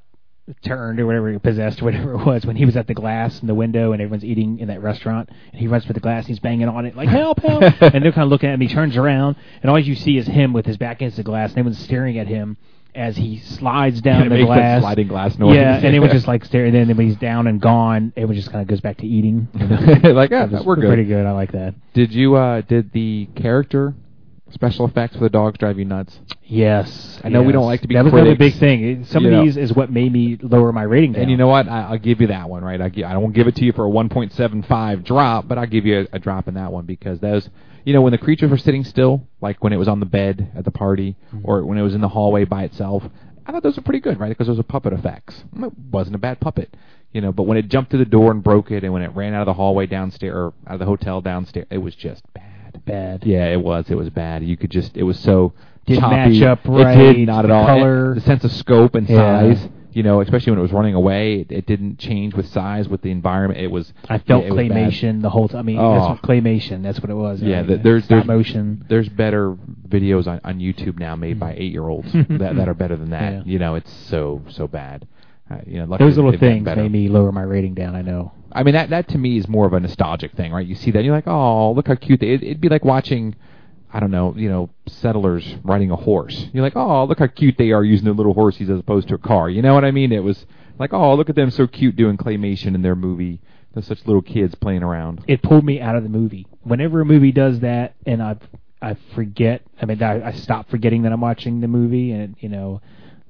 turned or whatever, he possessed or whatever it was, when he was at the glass in the window and everyone's eating in that restaurant, and he runs for the glass, he's banging on it like help, help, and they're kind of looking at him. He turns around, and all you see is him with his back against the glass, and everyone's staring at him as he slides down Yeah, the glass. sliding glass noise. Yeah, and everyone just like staring. Then when he's down and gone, everyone just kind of goes back to eating. like, yeah, That was we're good. Pretty good. I like that. Did you uh did the character special effects for the dogs drive you nuts? Yes, I know we don't like to be That was another critics. big thing. It- Some You of know. these is what made me lower my rating down. And you know what? I, I'll give you that one, right? I, gi- I won't give it to you for a 1.75 drop, but I'll give you a, a drop in that one because those, you know, when the creatures were sitting still, like when it was on the bed at the party mm-hmm. or when it was in the hallway by itself, I thought those were pretty good, right? Because those were puppet effects. Mm, it wasn't a bad puppet, you know. But when it jumped through the door and broke it, and when it ran out of the hallway downstairs or out of the hotel downstairs, it was just bad. Bad. Yeah, it was. It was bad. You could just. It was so Didn't choppy. match up It right, did not at all. color. And the sense of scope and Yeah. size. You know, especially when it was running away, it, it didn't change with size with the environment. It was. I felt yeah, it claymation the whole time. I mean, Oh. that's what claymation. That's what it was. Yeah, right? th- there's stop there's motion. There's better videos on, on YouTube now made by eight year olds that that are better than that. Yeah. You know, it's so so bad. Uh, you know, Those little things made me lower my rating down. I know. I mean, that that to me is more of a nostalgic thing, right? You see that, and you're like, oh, look how cute they. It, it'd be like watching, I don't know, you know, settlers riding a horse. You're like, oh, look how cute they are using their little horses as opposed to a car. You know what I mean? It was like, oh, look at them, so cute doing claymation in their movie. They're such little kids playing around. It pulled me out of the movie. Whenever a movie does that, and I I forget. I mean, I, I stop forgetting that I'm watching the movie, and you know,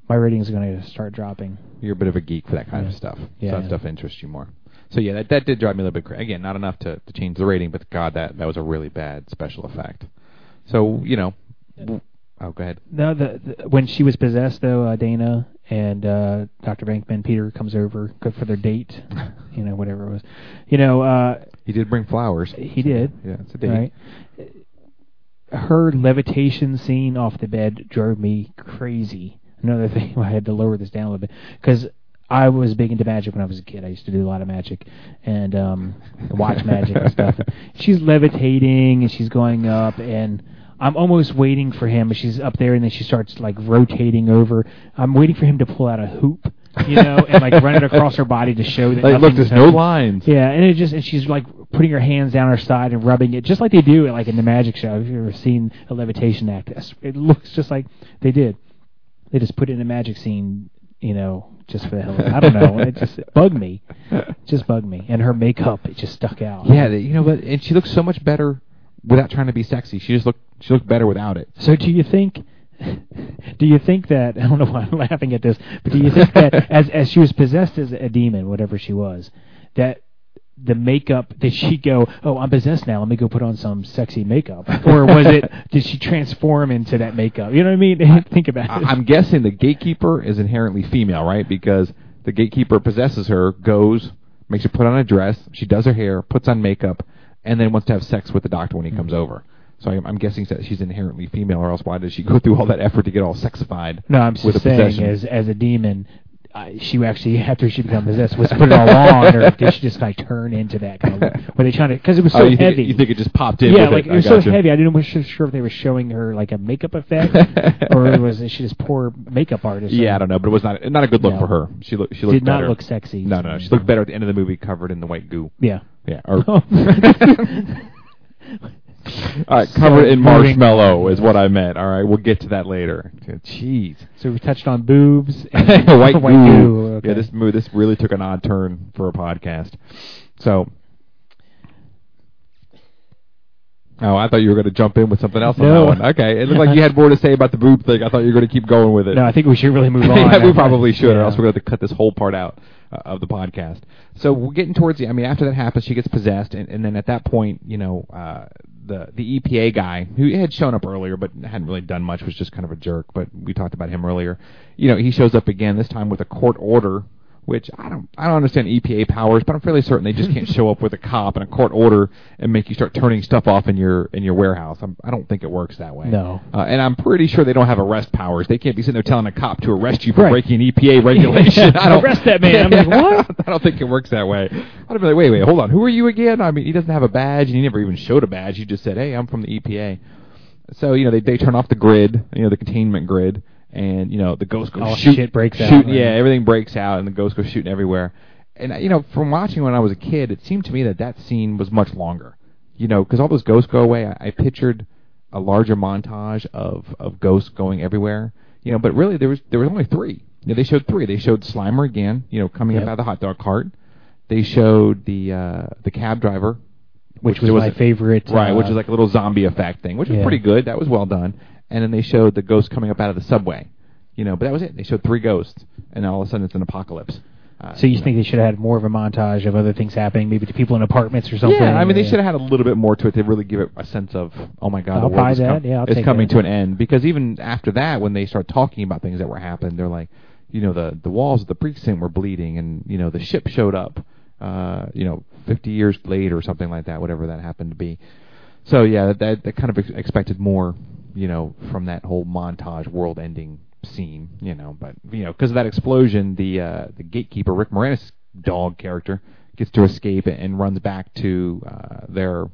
my ratings are going to start dropping. You're a bit of a geek for that kind of stuff. Yeah, so that yeah. stuff interests you more. So yeah, that that did drive me a little bit crazy. Again, not enough to, to change the rating, but God, that that was a really bad special effect. So you know, w- oh, go ahead. No, the, the when she was possessed though, uh, Dana and uh, Dr. Venkman Peter comes over good for their date, you know, whatever it was. You know, uh, He did bring flowers. he did. Yeah, it's a date. Right. Her levitation scene off the bed drove me crazy. Another thing, I had to lower this down a little bit because I was big into magic when I was a kid. I used to do a lot of magic and um, watch magic and stuff. She's levitating and she's going up, and I'm almost waiting for him. She's up there, and then she starts like rotating over. I'm waiting for him to pull out a hoop, you know, and like run it across her body to show that. Like, look, there's no lines. Yeah, and it just and she's like putting her hands down her side and rubbing it just like they do like in the magic show. If you've ever seen a levitation act, it looks just like they did. They just put it in a magic scene, you know, just for the hell. Of it. I don't know. It just it bugged me. It just bugged me. And her makeup, it just stuck out. Yeah, you know, but and she looks so much better without trying to be sexy. She just looked she looked better without it. So do you think? Do you think that I don't know why I'm laughing at this, but do you think that as as she was possessed as a demon, whatever she was, that the makeup did she go, oh, I'm possessed now. Let me go put on some sexy makeup, or was it did she transform into that makeup? You know what I mean? think about I, it. I'm guessing the gatekeeper is inherently female, right? Because the gatekeeper possesses her, goes, makes her put on a dress, she does her hair, puts on makeup, and then wants to have sex with the doctor when he comes mm-hmm. over. So I'm, I'm guessing that she's inherently female, or else why does she go through all that effort to get all sexified? no, I'm just saying, as as a demon. Uh, she actually, after she became possessed, was put it all on, or did she just like turn into that kind of? Were they trying to? Because it was so oh, you heavy. think, you think it just popped in? Yeah, like it, it was so heavy. I didn't wasn't sure if they were showing her like a makeup effect, or was it she just poor makeup artist? Yeah, I don't know, but it was not not a good look No. for her. She looked she looked Did not look sexy. No, no, no. She looked better at the end of the movie, covered in the white goo. Yeah. Yeah. Or, Oh. all right, covered in marshmallow is what I meant. All right, we'll get to that later. Jeez. so we touched on boobs. And white, goo. goo. Okay. Yeah, this movie this really took an odd turn for a podcast. So. Oh, I thought you were going to jump in with something else on No. that one. Okay, it looked like you had more to say about the boob thing. I thought you were going to keep going with it. No, I think we should really move on. yeah, we probably should, or else we're going to cut this whole part out uh, of the podcast. So we're getting towards the. I mean, after that happens, she gets possessed, and, and then at that point, you know, uh, the the EPA guy who had shown up earlier but hadn't really done much was just kind of a jerk. But we talked about him earlier. You know, he shows up again this time with a court order. Which I don't, I don't understand EPA powers, but I'm fairly certain they just can't show up with a cop and a court order and make you start turning stuff off in your in your warehouse. I'm, I don't think it works that way. No. Uh, and I'm pretty sure they don't have arrest powers. They can't be sitting there telling a cop to arrest you for Right. breaking an EPA regulation. I don't, Arrest that man. I'm like, what? I don't think it works that way. I'd be like, wait, wait, hold on. Who are you again? I mean, he doesn't have a badge, and he never even showed a badge. He just said, hey, I'm from the EPA. so you know they they turn off the grid, you know the containment grid, and you know the ghost goes All shoot, shit breaks out, shooting, right. Yeah, everything breaks out, and the ghost goes shooting everywhere. And you know, from watching when I was a kid, it seemed to me that that scene was much longer. You know, because all those ghosts go away. I, I pictured a larger montage of of ghosts going everywhere. You know, but really there was there was only three. You know, they showed three. They showed Slimer again. You know, coming Yep. up out of the hot dog cart. They showed the uh the cab driver, which was there my favorite. right, uh, which is like a little zombie effect thing, which was pretty good. That was well done. And then they showed the ghost coming up out of the subway. You know, but that was it. They showed three ghosts, and all of a sudden it's an apocalypse. Uh, So you know. think they should have had more of a montage of other things happening, maybe to people in apartments or something? Yeah, I mean, they should have had a little bit more to it to really give it a sense of, oh my God, I'll the world buy is, that. Yeah, is coming that. to an end. Because even after that, when they start talking about things that were happening, they're like, you know, the the walls of the precinct were bleeding, and you know, the ship showed up, uh, you know, 50 years later or something like that, whatever that happened to be. So yeah, that that kind of ex- expected more, you know, from that whole montage world-ending scene, you know. But you know, because of that explosion, the uh, the gatekeeper Rick Moranis dog character gets to escape and runs back to uh, their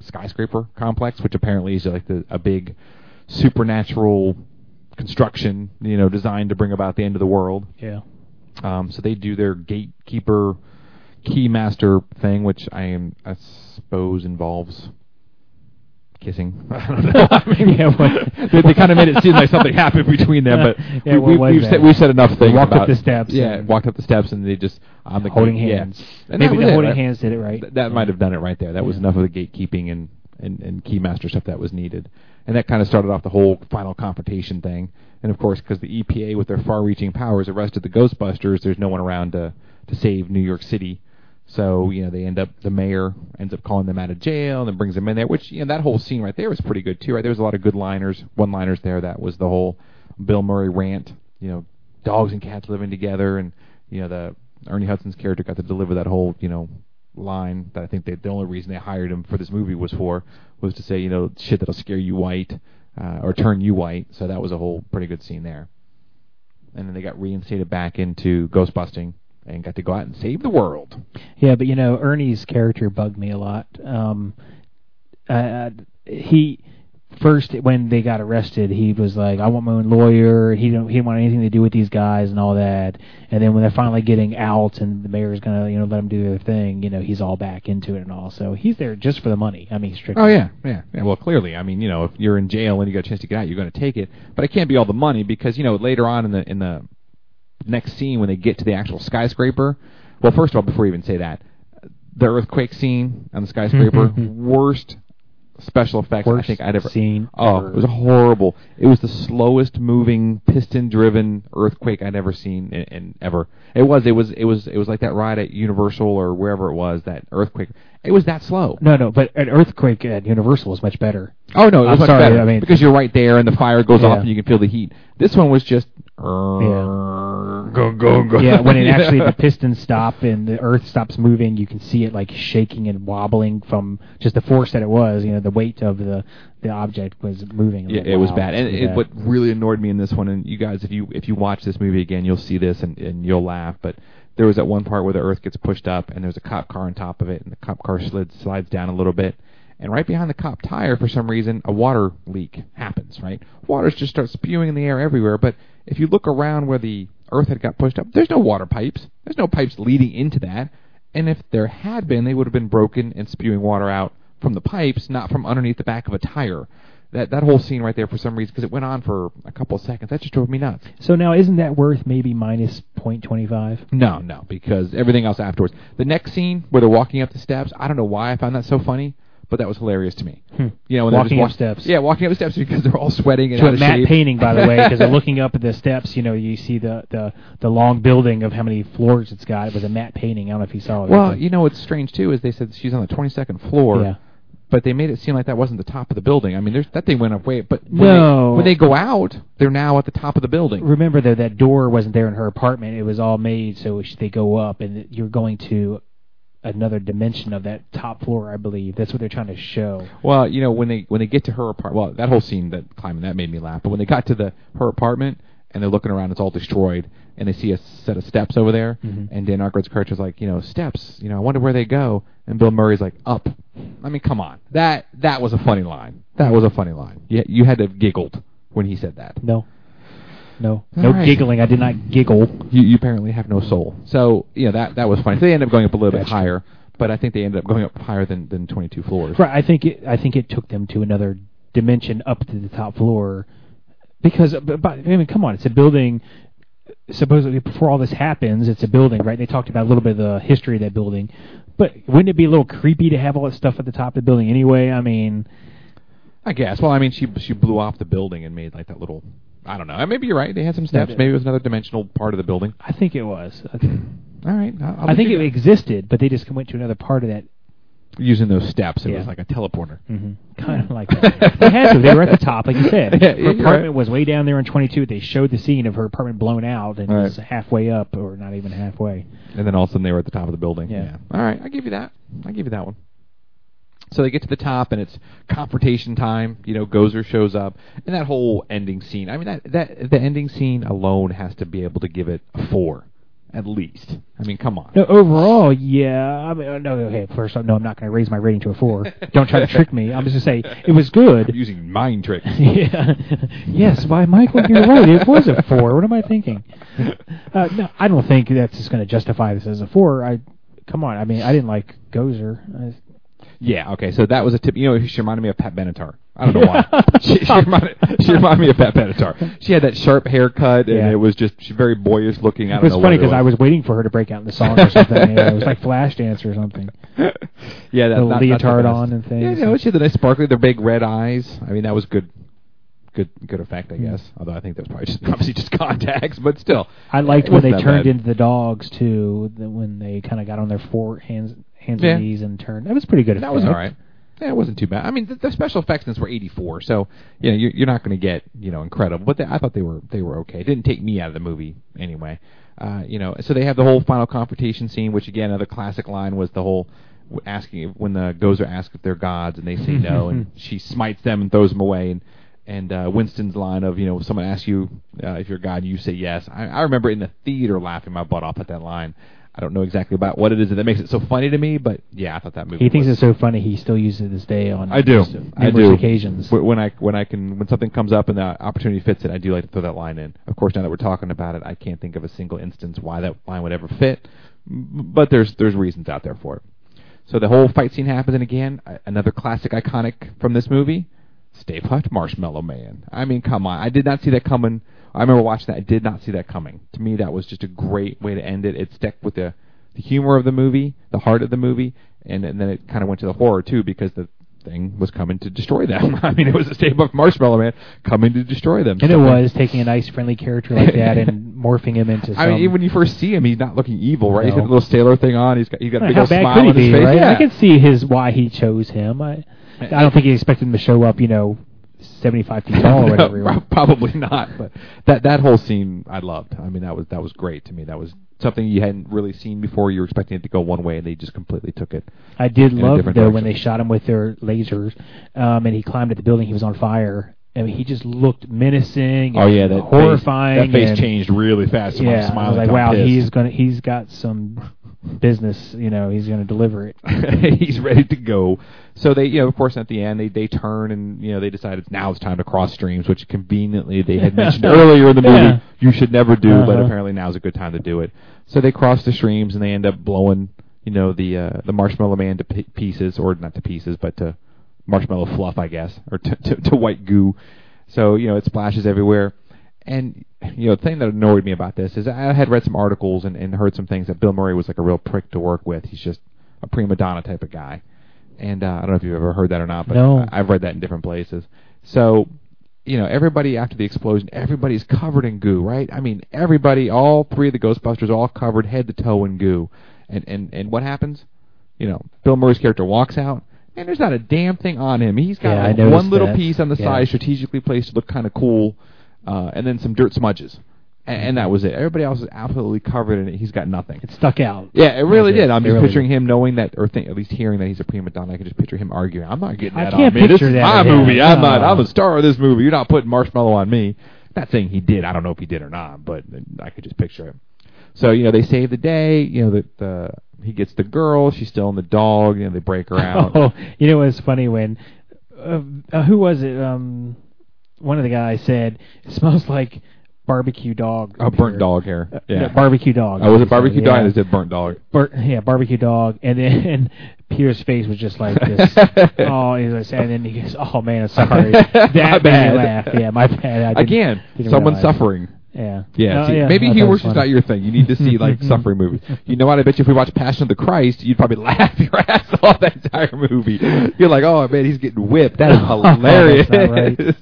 skyscraper complex, which apparently is like the, a big supernatural construction, you know, designed to bring about the end of the world. Yeah. Um, so they do their gatekeeper keymaster thing, which I am I suppose involves kissing. I don't know. I mean, Yeah, what- they, they kind of made it seem like something happened between them, but Yeah, we, we, we've said we've said enough things. walked up about- the steps Yeah, walked up the steps, and they just on the holding gate, hands. Yeah. And Maybe the holding right? hands did it right. Th- that might have done it right there. That was enough of the gatekeeping and, and, and keymaster stuff that was needed. And that kind of started off the whole final confrontation thing. And of course, because the EPA with their far-reaching powers arrested the Ghostbusters, there's no one around to to save New York City. So you know they end up the mayor ends up calling them out of jail and then brings them in there. Which you know that whole scene right there was pretty good too. Right, there was a lot of good liners, one-liners there. That was the whole Bill Murray rant. You know, dogs and cats living together, and you know the Ernie Hudson's character got to deliver that whole you know line that I think they, the only reason they hired him for this movie was for was to say you know shit that'll scare you white uh, or turn you white. So that was a whole pretty good scene there. And then they got reinstated back into ghostbusting and got to go out and save the world. Yeah, but you know, Ernie's character bugged me a lot. Um, uh, he first when they got arrested, he was like, "I want my own lawyer." He didn't he didn't want anything to do with these guys and all that. And then when they're finally getting out and the mayor's gonna you know let them do their thing, you know, he's all back into it and all. So he's there just for the money. I mean, strictly. Oh yeah, yeah, yeah. Well, clearly, I mean, you know, if you're in jail and you got a chance to get out, you're going to take it. But it can't be all the money because you know later on in the in the next scene when they get to the actual skyscraper. Well, first of all, before you even say that, the earthquake scene on the skyscraper, worst special effects Worst I think I'd ever seen. Oh, ever. it was horrible. It was the slowest moving piston-driven earthquake I'd ever seen in, in ever. It was. It was. It was. It was like that ride at Universal or wherever it was. That earthquake. It was that slow. No, no, but an earthquake at Universal was much better. Oh no, it was I'm much sorry, better I mean- because you're right there and the fire goes off and you can feel the heat. This one was just go go go. Yeah, when it actually the pistons stop and the Earth stops moving, you can see it like shaking and wobbling from just the force that it was. You know, the weight of the the object was moving. Yeah, Like, it was bad. And it, what really annoyed me in this one, and you guys, if you if you watch this movie again, you'll see this and, and you'll laugh. But there was that one part where the Earth gets pushed up, and there's a cop car on top of it, and the cop car slid, slides down a little bit, and right behind the cop tire, for some reason, a water leak happens. Right, water just starts spewing in the air everywhere. But if you look around where the Earth had got pushed up, there's no water pipes. There's no pipes leading into that. And if there had been, they would have been broken and spewing water out from the pipes, not from underneath the back of a tire. That that whole scene right there, for some reason, because it went on for a couple of seconds, that just drove me nuts. So now, isn't that worth maybe minus point twenty five? No, no, because everything else afterwards. The next scene where they're walking up the steps, I don't know why I found that so funny, but that was hilarious to me. Hmm. You know, Walking just up walk- steps. Yeah, walking up the steps because they're all sweating and To out a matte shape. painting, by the way, because they're looking up at the steps. You know, you see the, the the long building of how many floors it's got. It was a matte painting. I don't know if you saw it. Well, you know what's strange too is they said she's on the 22nd floor. Yeah. But they made it seem like that wasn't the top of the building. I mean, there's that thing went up way, but when No. they, when they go out, they're now at the top of the building. remember though that door wasn't there in her apartment. It was all made so they go up and you're going to another dimension of that top floor. I believe that's what they're trying to show. Well, you know, when they when they get to her apartment, well, that whole scene that climbing that made me laugh. But when they got to the her apartment and they're looking around. It's all destroyed, and they see a set of steps over there. Mhm. And Dan Aykroyd's character's like, you know, steps. You know, I wonder where they go. And Bill Murray's like, up. I mean, come on. That that was a funny line. That was a funny line. You you had to have giggled when he said that. No. No. All no right. giggling. I did not giggle. You, you apparently have no soul. So you know that that was funny. So they ended up going up a little bit higher, but I think they ended up going up higher than than 22 floors. Right. I think it. I think it took them to another dimension up to the top floor, because. But, but I mean, come on, it's a building. Supposedly, before all this happens, it's a building, right? They talked about a little bit of the history of that building, but wouldn't it be a little creepy to have all that stuff at the top of the building anyway? I mean, I guess. Well, I mean, she she blew off the building and made like that little. I don't know. Maybe you're right. They had some steps. Maybe it was another dimensional part of the building. I think it was. I, All right. I'll, I think it existed, but they just went to another part of that. using those steps. It Yeah. was like a teleporter. hmm Kind of like that. they had to. They were at the top, like you said. Yeah, her apartment right. was way down there in 22. They showed the scene of her apartment blown out, and it was halfway up, or not even halfway. And then all of a sudden they were at the top of the building. Yeah. All right, I give you that. I give you that one. So they get to the top and it's confrontation time. You know, Gozer shows up, and that whole ending scene. I mean, that that the ending scene alone has to be able to give it a four, at least. I mean, come on. No, overall, yeah. I mean, uh, no, okay. First, no, I'm not going to raise my rating to a four. Don't try to trick me. I'm just going to say it was I'm good. using mind tricks. yeah. yes, why, Michael, you're right. It was a four. What am I thinking? Uh, no, I don't think that's just going to justify this as a four. I come on. I mean, I didn't like Gozer. I, Yeah, okay, so that was a tip. You know, she reminded me of Pat Benatar. I don't know why. she, she, reminded, she reminded me of Pat Benatar. She had that sharp haircut, and Yeah. it was just she's very boyish looking. I it don't was know funny because I was waiting for her to break out in the song or something. you know, it was like Flashdance or something. yeah, that The not- not leotard best. on and things. Yeah, she had the nice sparkly, the big red eyes. I mean, that was good, good, good effect, I Hmm. guess. Although I think that was probably just obviously just contacts, but still. I liked when they turned bad. into the dogs too. When they kind of got on their four hands, hands Yeah. and knees and turn. That was pretty good. That was all right. Yeah, it wasn't too bad. I mean, the, the special effects in this were 84, so you know you're, you're not going to get you know incredible, but they, I thought they were they were okay. It didn't take me out of the movie anyway. Uh, you know, so they have the whole final confrontation scene, which again, another classic line was the whole asking when the Gozer ask if they're gods and they say no, and she smites them and throws them away, and and uh, Winston's line of you know if someone asks you uh, if you're a God, you say yes. I, I remember in the theater laughing my butt off at that line. I don't know exactly about what it is that makes it so funny to me, but yeah, I thought that movie. He thinks was, it's so funny. He still uses it this day on. I do. I do. occasions. Wh- When I when I can when something comes up and the opportunity fits it, I do like to throw that line in. Of course, now that we're talking about it, I can't think of a single instance why that line would ever fit, but there's there's reasons out there for it. So the whole fight scene happens, and again, another classic iconic from this movie, Stay Puft Marshmallow Man. I mean, come on, I did not see that coming. I remember watching that. I did not see that coming. To me, that was just a great way to end it. It stuck with the the humor of the movie, the heart of the movie, and, and then it kind of went to the horror too because the thing was coming to destroy them. I mean, it was a Stay Puft Marshmallow Man coming to destroy them. and it So- was taking a nice, friendly character like that and morphing him into. I mean, even when you first see him, he's not looking evil, right? He's got a little sailor thing on. He's got he's got a big how old smile on his be, face. right? Yeah. I can see his why he chose him. I, I don't think he expected him to show up. You know, seventy-five feet tall or whatever. No, probably not. But that that whole scene I loved. I mean, that was that was great to me. That was something you hadn't really seen before. You were expecting it to go one way, and they just completely took it. I did love though when they shot him with their lasers, um, and he climbed at the building. He was on fire. I mean, he just looked menacing. Oh yeah, that horrifying. Face, that face changed really fast. Yeah, I was like, wow, pissed. he's gonna, he's got some business. You know, he's gonna deliver it. he's ready to go. So they, you know, of course, at the end they they turn and you know they decide it's now it's time to cross streams, which conveniently they had mentioned earlier in the movie Yeah. you should never do, but Uh-huh. apparently now's a good time to do it. So they cross the streams and they end up blowing, you know, the uh, the marshmallow man to p- pieces, or not to pieces, but to marshmallow fluff, I guess, or to, to, to white goo. So you know it splashes everywhere. And you know the thing that annoyed me about this is I had read some articles and, and heard some things that Bill Murray was like a real prick to work with. He's just a prima donna type of guy. And uh, I don't know if you've ever heard that or not, but No. I, I've read that in different places. So, you know, everybody after the explosion, everybody's covered in goo, right? I mean, everybody, all three of the Ghostbusters, all covered head to toe in goo. And and and what happens? You know, Bill Murray's character walks out, and there's not a damn thing on him. He's got Yeah, like one little that. piece on the Yeah. side, strategically placed to look kind of cool, uh, and then some dirt smudges, and, and that was it. Everybody else is absolutely covered in it. He's got nothing. It stuck out. Yeah, it really did. I'm It just really picturing him knowing that, or think, at least hearing that he's a prima donna. I can just picture him arguing. I'm not getting I that can't on me. This picture is that my of him. movie. I'm not. I'm the star of this movie. You're not putting marshmallow on me. Not saying he did. I don't know if he did or not, but I could just picture it. So you know they save the day. You know the, the he gets the girl. She's still in the dog. You know they break her out. Oh, you know what's funny when uh, uh, who was it? Um, one of the guys said it smells like barbecue dog. A burnt here." dog hair. Uh, Yeah. no, barbecue dog. Oh, was it barbecue said, dog? Or is it burnt dog? Bar- yeah, barbecue dog, and then and Peter's face was just like this. oh, he was, and then he goes, "Oh man, I'm sorry." That My made me bad. laugh. Yeah, my bad. I Again, someone suffering. Yeah. Yeah, No, see, yeah, maybe I humor's just not your thing. You need to see like suffering movies. You know what? I bet you if we watched Passion of the Christ, you'd probably laugh your ass off that entire movie. You're like, oh man, he's getting whipped. That is hilarious.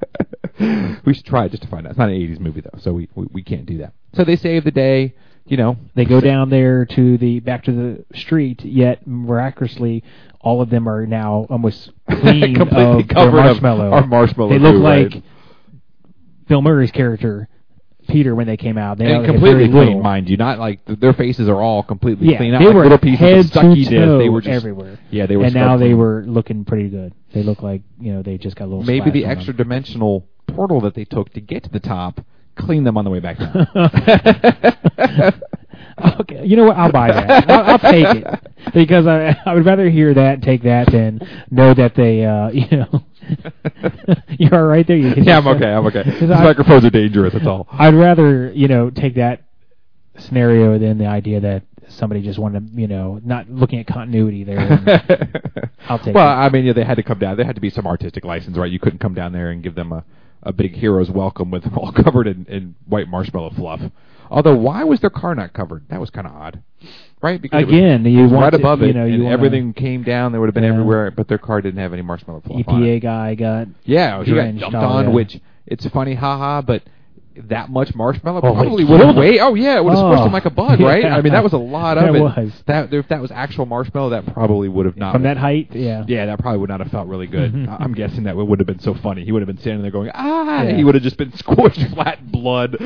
That's not right. we should try it just to find out. It's not an '80s movie though, so we, we we can't do that. So they save the day. You know, They go down there to the back to the street, yet miraculously, all of them are now almost clean completely of their covered of marshmallow. our marshmallow. they look goo, like right? Bill Murray's character, Peter, when they came out. They and completely clean, little. mind you. Not like th- their faces are all completely Yeah, clean. Not they like were little pieces head of to toe They were just everywhere. Yeah, they were. and now scrubbed they were looking pretty good. They look like you know they just got a little. maybe the extra them. dimensional portal that they took to get to the top cleaned them on the way back down. okay, you know what? I'll buy that. I'll, I'll take it because I I would rather hear that and take that than know that they uh you know you're all right there. You can yeah, I'm uh, okay. I'm okay. These I- microphones are dangerous. That's all. I'd rather you know take that scenario than the idea that somebody just wanted to you know not looking at continuity there. I'll take it. well, it. I mean, yeah, they had to come down. There had to be some artistic license, right? You couldn't come down there and give them a, a big hero's welcome with them all covered in, in white marshmallow fluff. Although, why was their car not covered? That was kind of odd, right? Because was- Again, it you was right to- above you it, know, you everything came down. They would have been Yeah. everywhere, but their car didn't have any marshmallow fluff. EPA guy got Yeah, he got jumped on, which it's funny, haha, but that much marshmallow Oh, probably would have weighed. Oh yeah, it would have squished Oh, him like a bug, right? yeah. I mean, that was a lot of it. was. That if that was actual marshmallow, that probably would have not from that height. Yeah. Yeah, that probably would not have felt really good. I- I'm guessing that would have been so funny. He would have been standing there going, ah. Yeah. He would have just been squished flat, blood,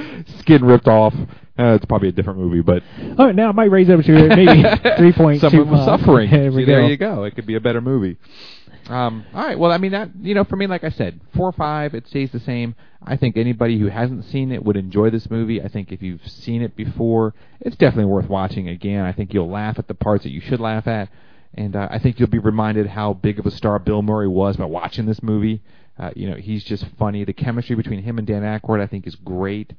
skin ripped off. Uh, it's probably a different movie, but Oh, now it might raise up to maybe three point two. someone was suffering. There you go. It could be a better movie. Um, all right. Well, I mean that you know, for me, like I said, four or five, it stays the same. I think anybody who hasn't seen it would enjoy this movie. I think if you've seen it before, it's definitely worth watching again. I think you'll laugh at the parts that you should laugh at, and uh, I think you'll be reminded how big of a star Bill Murray was by watching this movie. Uh, you know, he's just funny. The chemistry between him and Dan Aykroyd, I think, is great.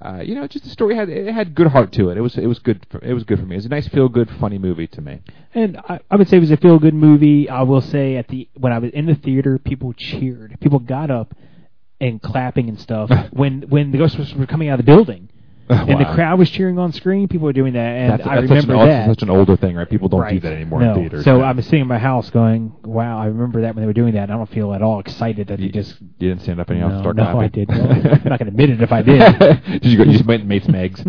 Uh, you know, just the story had it had good heart to it. It was it was good. For, it was good for me. It was a nice, feel good, funny movie to me. And I, I would say it was a feel good movie. I will say at the when I was in the theater, people cheered. People got up and clapping and stuff when when the Ghostbusters were coming out of the building. And the crowd was cheering on screen. People were doing that, and that's, I that's remember such an, that. Such an older thing, right? People don't do that anymore no. in theaters. So Yeah. I'm sitting in my house going, "Wow, I remember that when they were doing that." And I don't feel at all excited that you, they just. you didn't stand up and you no, start no. I did. I'm not going to admit it if I did. did you go? You just went and made some eggs.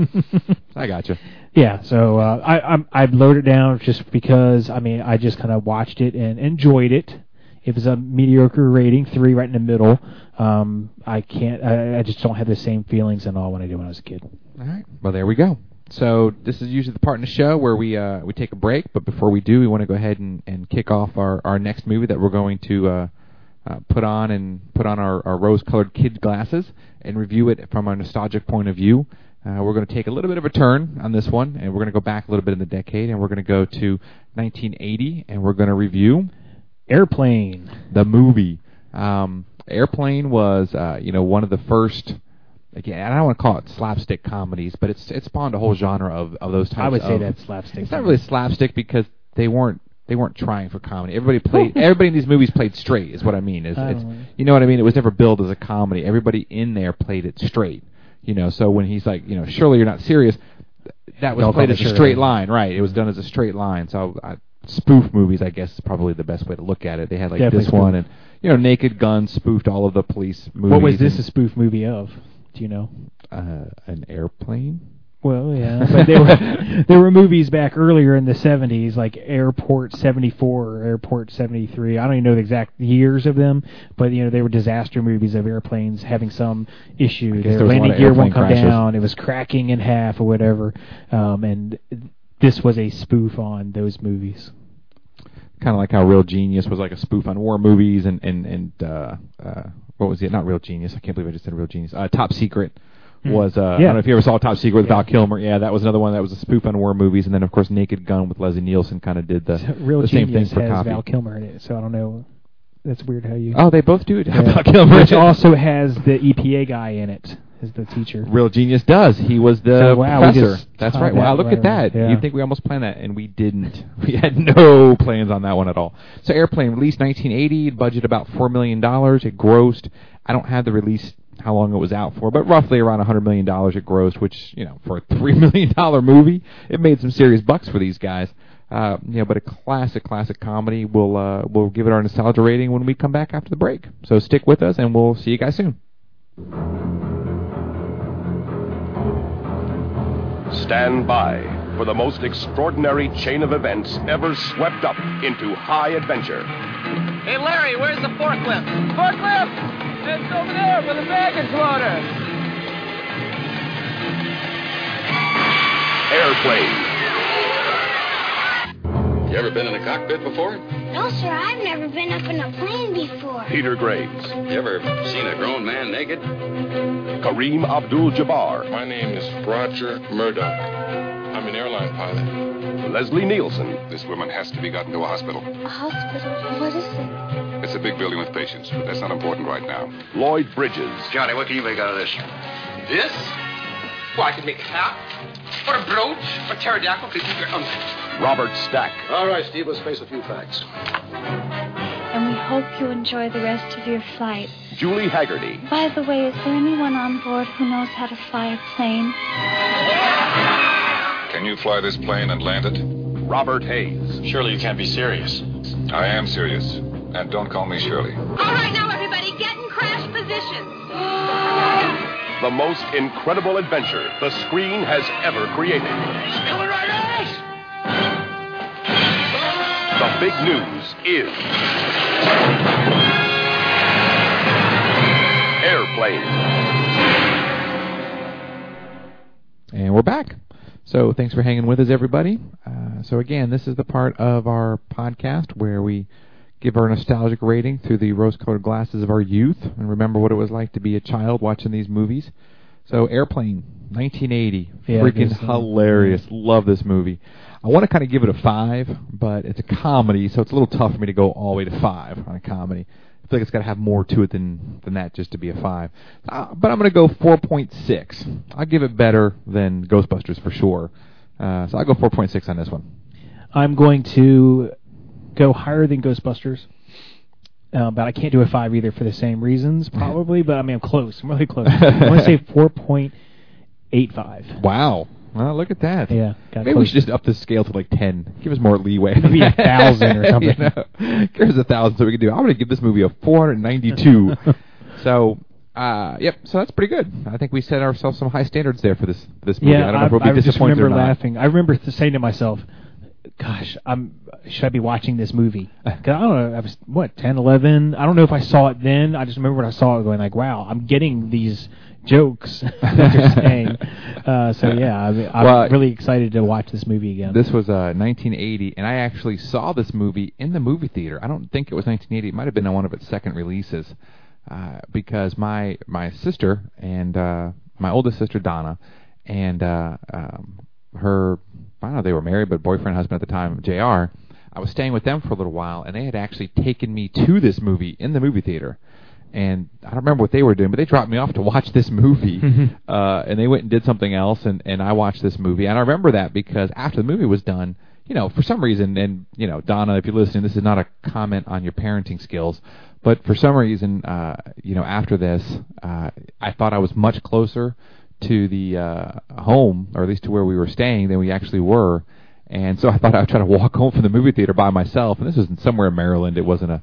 I got you. Yeah, so uh, I I'm, I've loaded it down just because I mean I just kind of watched it and enjoyed it. It was a mediocre rating, three right in the middle. Um, I can't. I, I just don't have the same feelings and all when I did when I was a kid. All right. Well, there we go. So this is usually the part in the show where we uh, we take a break, but before we do, we want to go ahead and, and kick off our, our next movie that we're going to uh, uh, put on and put on our, our rose-colored kid glasses and review it from a nostalgic point of view. Uh, we're going to take a little bit of a turn on this one, and we're going to go back a little bit in the decade, and we're going to go to 1980, and we're going to review Airplane. the movie. Um, Airplane was, uh, you know, one of the first. Again, I don't want to call it slapstick comedies, but it's it spawned a whole genre of, of those types. I would say of- that's slapstick. It's not really slapstick because they weren't they weren't trying for comedy. Everybody played. everybody in these movies played straight. Is what I mean. Is I it's, you know what I mean? It was never billed as a comedy. Everybody in there played it straight. You know, so when he's like, you know, surely you're not serious. That was played as a straight line, right? It was done as a straight line. So I, spoof movies, I guess, is probably the best way to look at it. They had like Definitely this one, and you know, Naked Gun spoofed all of the police movies. What was this a spoof movie of? Do you know? uh, an airplane? Well, yeah, but there were there were movies back earlier in the '70s, like Airport '74 or Airport '73. I don't even know the exact years of them, but you know they were disaster movies of airplanes having some issue. Their there was a lot landing gear won't come crashes. down. It was cracking in half or whatever, um, and this was a spoof on those movies. kind of like how Real Genius was like a spoof on war movies, and and and uh, uh, what was it? Not Real Genius. I can't believe I just said Real Genius. Uh, Top Secret Hmm. was. Uh, I don't know if you ever saw Top Secret with Yeah. Val Kilmer. Yeah, that was another one that was a spoof on war movies, and then of course Naked Gun with Leslie Nielsen kind of did the Real the same thing for has copy. Val Kilmer in it, so I don't know. That's weird how you. Oh, they both do. Yeah. Val Kilmer, Which also has the EPA guy in it as the teacher. Real Genius does. He was the So, wow, professor. That's right. Wow, look right at that. Yeah. You'd think we almost planned that, and we didn't. We had no plans on that one at all. So Airplane released 1980, budget about four million dollars. It grossed. I don't have the release how long it was out for, but roughly around 100 million dollars it grossed, which you know for a three million dollar movie, it made some serious bucks for these guys. Uh, you know, but a classic, classic comedy. We'll uh, we'll give it our nostalgia rating when we come back after the break. So stick with us, and we'll see you guys soon. Stand by for the most extraordinary chain of events ever swept up into high adventure. Hey, Larry, where's the forklift? Forklift! It's over there with the baggage loader. Airplane. You ever been in a cockpit before? No, sir, I've never been up in a plane before. Peter Graves. You ever seen a grown man naked? Kareem Abdul Jabbar. My name is Roger Murdoch. I'm an airline pilot. Leslie Nielsen. This woman has to be gotten to a hospital. A hospital? What is it? It's a big building with patients, but that's not important right now. Lloyd Bridges. Johnny, what can you make out of this? This? Well, I can make a hat, or a brooch, or pterodactyl. Um, Robert Stack. All right, Steve, let's face a few facts. And we hope you enjoy the rest of your flight. Julie Hagerty. By the way, is there anyone on board who knows how to fly a plane? Can you fly this plane and land it? Robert Hays. Surely you can't be serious. I am serious. And don't call me Shirley. All right, now everybody, get in crash position. The most incredible adventure the screen has ever created. The big news is Airplane. And we're back. So thanks for hanging with us, everybody. Uh, so again, this is the part of our podcast where we give our nostalgic rating through the rose-colored glasses of our youth and remember what it was like to be a child watching these movies. So Airplane, 1980, Yeah, freaking uh, hilarious. Love this movie. I want to kind of give it a five, but it's a comedy, so it's a little tough for me to go all the way to five on a comedy. I feel like it's got to have more to it than than that just to be a five. Uh, but I'm going to go 4.6. I'll give it better than Ghostbusters for sure. Uh, so I'll go 4.6 on this one. I'm going to go higher than Ghostbusters. Uh, but I can't do a five either for the same reasons, probably. but I mean, I'm close. I'm really close. I want to say 4.85. Wow. Well, look at that. Yeah, Maybe we should just up the scale to like 10. Give us more leeway. Maybe a thousand or something. You know? Give us a thousand so we can do. I'm going to give this movie a 492. so, uh, yep. So that's pretty good. I think we set ourselves some high standards there for this this movie. Yeah, I don't know if we'll be I just remember laughing. I remember th- saying to myself, "Gosh, I'm should I be watching this movie?" 'Cause I don't know. I was what 10, 11? I don't know if I saw it then. I just remember when I saw it, going like, "Wow, I'm getting these jokes that they're saying." Uh, so yeah, I mean, I'm Well, really excited to watch this movie again. This was uh, 1980, and I actually saw this movie in the movie theater. I don't think it was 1980. It might have been on one of its second releases, uh, because my my sister and uh, my oldest sister Donna and uh, um, her I don't know they were married, but boyfriend husband at the time, Jr. I was staying with them for a little while, and they had actually taken me to this movie in the movie theater. And I don't remember what they were doing, but they dropped me off to watch this movie. uh, and they went and did something else, and, and I watched this movie. And I remember that because after the movie was done, you know, for some reason, and, you know, Donna, if you're listening, this is not a comment on your parenting skills, but for some reason, uh, you know, after this, uh, I thought I was much closer to the uh, home, or at least to where we were staying, than we actually were. And so I thought I would try to walk home from the movie theater by myself. And this was in somewhere in Maryland. It wasn't a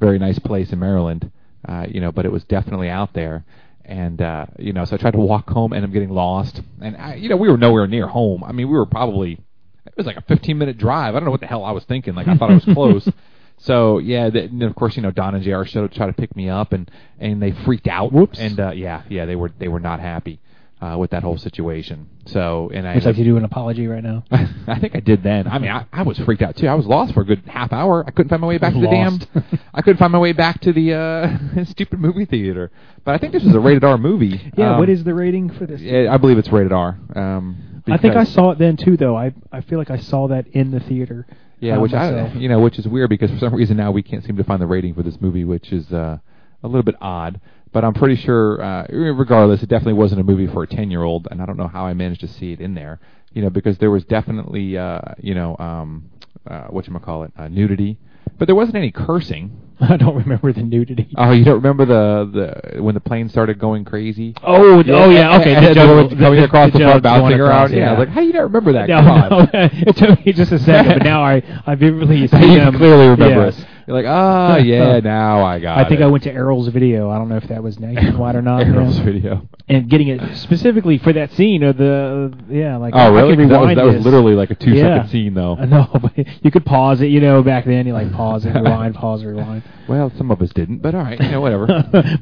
very nice place in Maryland, uh, you know, but it was definitely out there. And uh, you know, so I tried to walk home, and I'm getting lost. And I, you know, we were nowhere near home. I mean, we were probably it was like a 15 minute drive. I don't know what the hell I was thinking. Like I thought I was close. So yeah, the, and of course you know Don and Jr. showed try to pick me up, and and they freaked out. Whoops. And uh, yeah, yeah, they were they were not happy. Uh, with that whole situation. So, and I Would you like to do an apology right now? I think I did then. I mean, I, I was freaked out too. I was lost for a good half hour. I couldn't find my way back to the damned. I couldn't find my way back to the uh, stupid movie theater. But I think this was a rated R movie. Yeah, Um, what is the rating for this? Yeah, I believe it's rated R. Um, I think I saw it then too, though. I I feel like I saw that in the theater. Yeah, uh, which myself. I, you know, which is weird because for some reason now we can't seem to find the rating for this movie, which is uh, a little bit odd. But I'm pretty sure, uh, regardless, it definitely wasn't a movie for a 10 year old, and I don't know how I managed to see it in there. You know, because there was definitely, uh, you know, um, uh, what you call it, uh, nudity, but there wasn't any cursing. I don't remember the nudity. Oh, you don't remember the the when the plane started going crazy? Oh, oh yeah, okay. And the the juggle- coming the- across the, the front, bouncing out. Yeah, I was like, how do you not remember that? No, no, it took me just a second, but now I I vividly see them. clearly remember yes. it. You're like, ah, yeah, now I got it. I think it. I went to Erol's video. I don't know if that was nationwide or not. Erol's yeah. video. And getting it specifically for that scene of the yeah, like Oh, I really? that was- that was literally like a two-second yeah. scene, though. I know, but you could pause it. You know, back then you like pause it, rewind, pause, rewind. Well, some of us didn't, but all right, you know, whatever.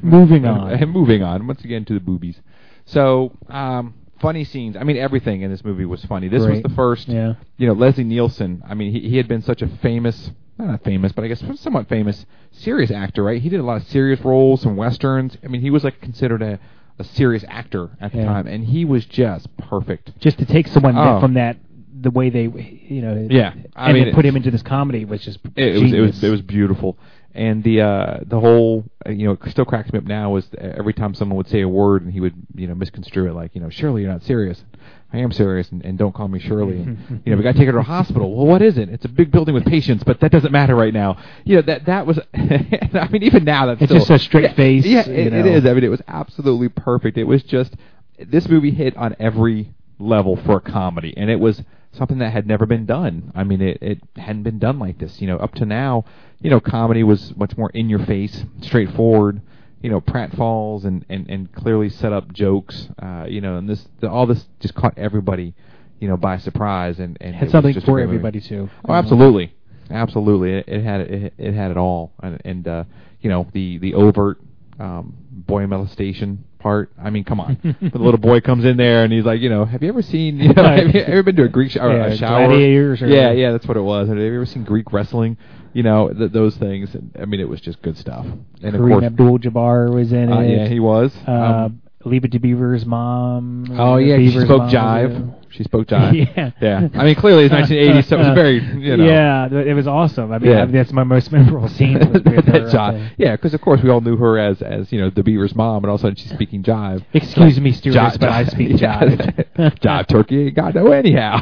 Moving on. And moving on. Once again to the boobies. So, um, funny scenes. I mean, everything in this movie was funny. This Great. was the first. Yeah. You know, Leslie Nielsen. I mean, he he had been such a famous, not famous, but I guess somewhat famous serious actor, right? He did a lot of serious roles, some westerns. I mean, he was like considered a a serious actor at the Yeah. time, and he was just perfect. Just to take someone Oh. from that the way they you know Yeah, I and mean, put him into this comedy, which is It, it was it was it was beautiful, and the uh the whole uh, you know it still cracks me up now is every time someone would say a word and he would you know misconstrue it like you know surely you're not serious. I am serious, and, and don't call me Shirley. And, you know, we got to take her to a hospital. Well, what is it? It's a big building with patients, but that doesn't matter right now. You know, that that was. I mean, even now, that's It's still, just a straight yeah, face, Yeah, it, it is. I mean, it was absolutely perfect. It was just this movie hit on every level for a comedy, and it was something that had never been done. I mean, it it hadn't been done like this. You know, up to now, you know, comedy was much more in your face, straightforward. You know, pratfalls and and and clearly set up jokes. Uh, you know, and this the, all this just caught everybody, you know, by surprise and and had something for everybody too. Oh, absolutely, absolutely. It, it had it, it had it all, and, and uh, you know the the overt um, boy molestation part. I mean, come on. The little boy comes in there and he's like, you know, have you ever seen? You know, have you ever been to a Greek sh- or Yeah, a shower? gladiators or- yeah, yeah, that's what it was. Have you ever seen Greek wrestling? You know, th- those things. And, I mean, it was just good stuff. And of Kareem Abdul-Jabbar was in uh, it. yeah, he was. Uh, Um, Leave It to Beaver's mom. Oh uh, yeah, she spoke mom jive. it. She spoke jive. yeah, yeah. I mean, clearly it's 1980, so it was very, you know. Yeah, it was awesome. I mean, Yeah. I- that's my most memorable scene. with her, That jive. Yeah, because of course we all knew her as as you know the Beaver's mom, and all of a sudden she's speaking jive. Excuse me, stewardess, Jive- but I speak jive. jive turkey got no anyhow.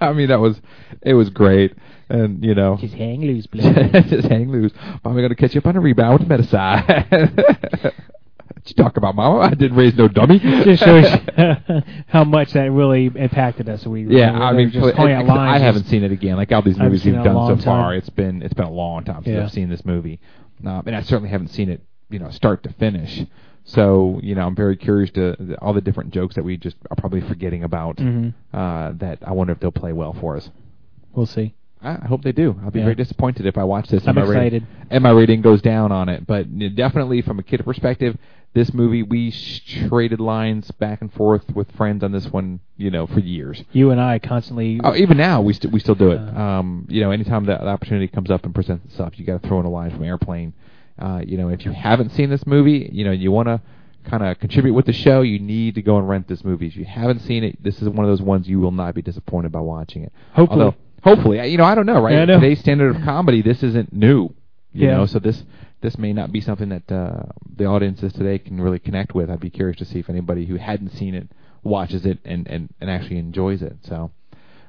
I mean that was it was great, and you know Just hang loose, just hang loose. Mommy gonna catch you up on a rebound with medicine. what you talk about, Mama? I didn't raise no dummy. just shows how much that really impacted us. We Yeah, we I mean, just calling I, haven't seen it again. Like all these movies seen we've it in a done so far, time. it's been it's been a long time since Yeah. I've seen this movie, um, and I certainly haven't seen it, you know, start to finish. So you know, I'm very curious to the, all the different jokes that we just are probably forgetting about. Mhm. Uh, that I wonder if they'll play well for us. We'll see. I hope they do. I'll be Yeah. very disappointed if I watch this. I'm and my rating- and my rating goes down on it. But definitely, from a kid perspective, this movie we sh- traded lines back and forth with friends on this one. You know, for years. You and I constantly. Oh, even now we st- we still do it. Uh, Um, you know, anytime that the opportunity comes up and presents itself, you got to throw in a line from Airplane. Uh, you know, if you haven't seen this movie, you know, you want to kind of contribute with the show, you need to go and rent this movie. If you haven't seen it, this is one of those ones you will not be disappointed by watching it. Hopefully. Although, hopefully, you know, I don't know, right? Yeah, know. Today's standard of comedy, this isn't new. You Yeah. know, so this this may not be something that uh, the audiences today can really connect with. I'd be curious to see if anybody who hadn't seen it watches it and and, and actually enjoys it. So.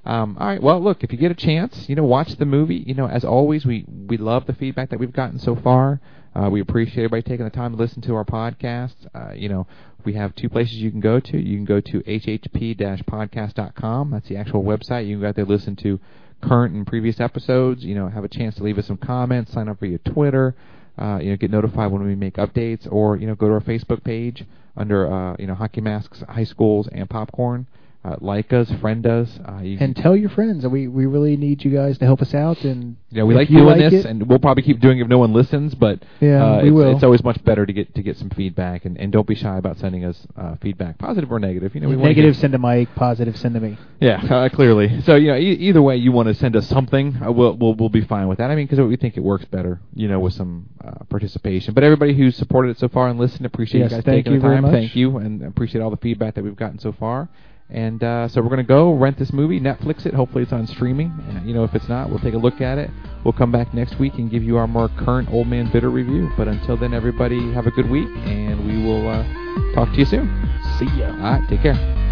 Um, all right. Well, look, if you get a chance, you know, watch the movie. You know, as always, we we love the feedback that we've gotten so far. Uh, we appreciate everybody taking the time to listen to our podcast. Uh, you know, we have two places you can go to. You can go to hhp-podcast.com. That's the actual website. You can go out there listen to current and previous episodes. You know, have a chance to leave us some comments, sign up for your Twitter. Uh, you know, get notified when we make updates, or you know, go to our Facebook page under uh, you know Hockey Masks, High Schools, and Popcorn. Uh, like us, friend us. Uh, you And tell your friends. We we really need you guys to help us out. And yeah, we like doing like this, it- and we'll probably keep doing it if no one listens. But Yeah, uh, we it's, will. it's always much better to get to get some feedback, and, and don't be shy about sending us uh, feedback, positive or negative. You know, we negative get- send to Mike, positive send to me. Yeah, uh, clearly. So you know, e- either way, you want to send us something, uh, we'll we'll we'll be fine with that. I mean, because we think it works better, you know, with some uh, participation. But everybody who's supported it so far and listened, appreciate Yes, you guys taking you the time. Thank you, and appreciate all the feedback that we've gotten so far. And uh, so we're gonna go rent this movie, Netflix it. Hopefully, it's on streaming. Uh, you know, if it's not, we'll take a look at it. We'll come back next week and give you our more current Old Man Bitter review. But until then, everybody have a good week, and we will uh, talk to you soon. See ya. All right, take care.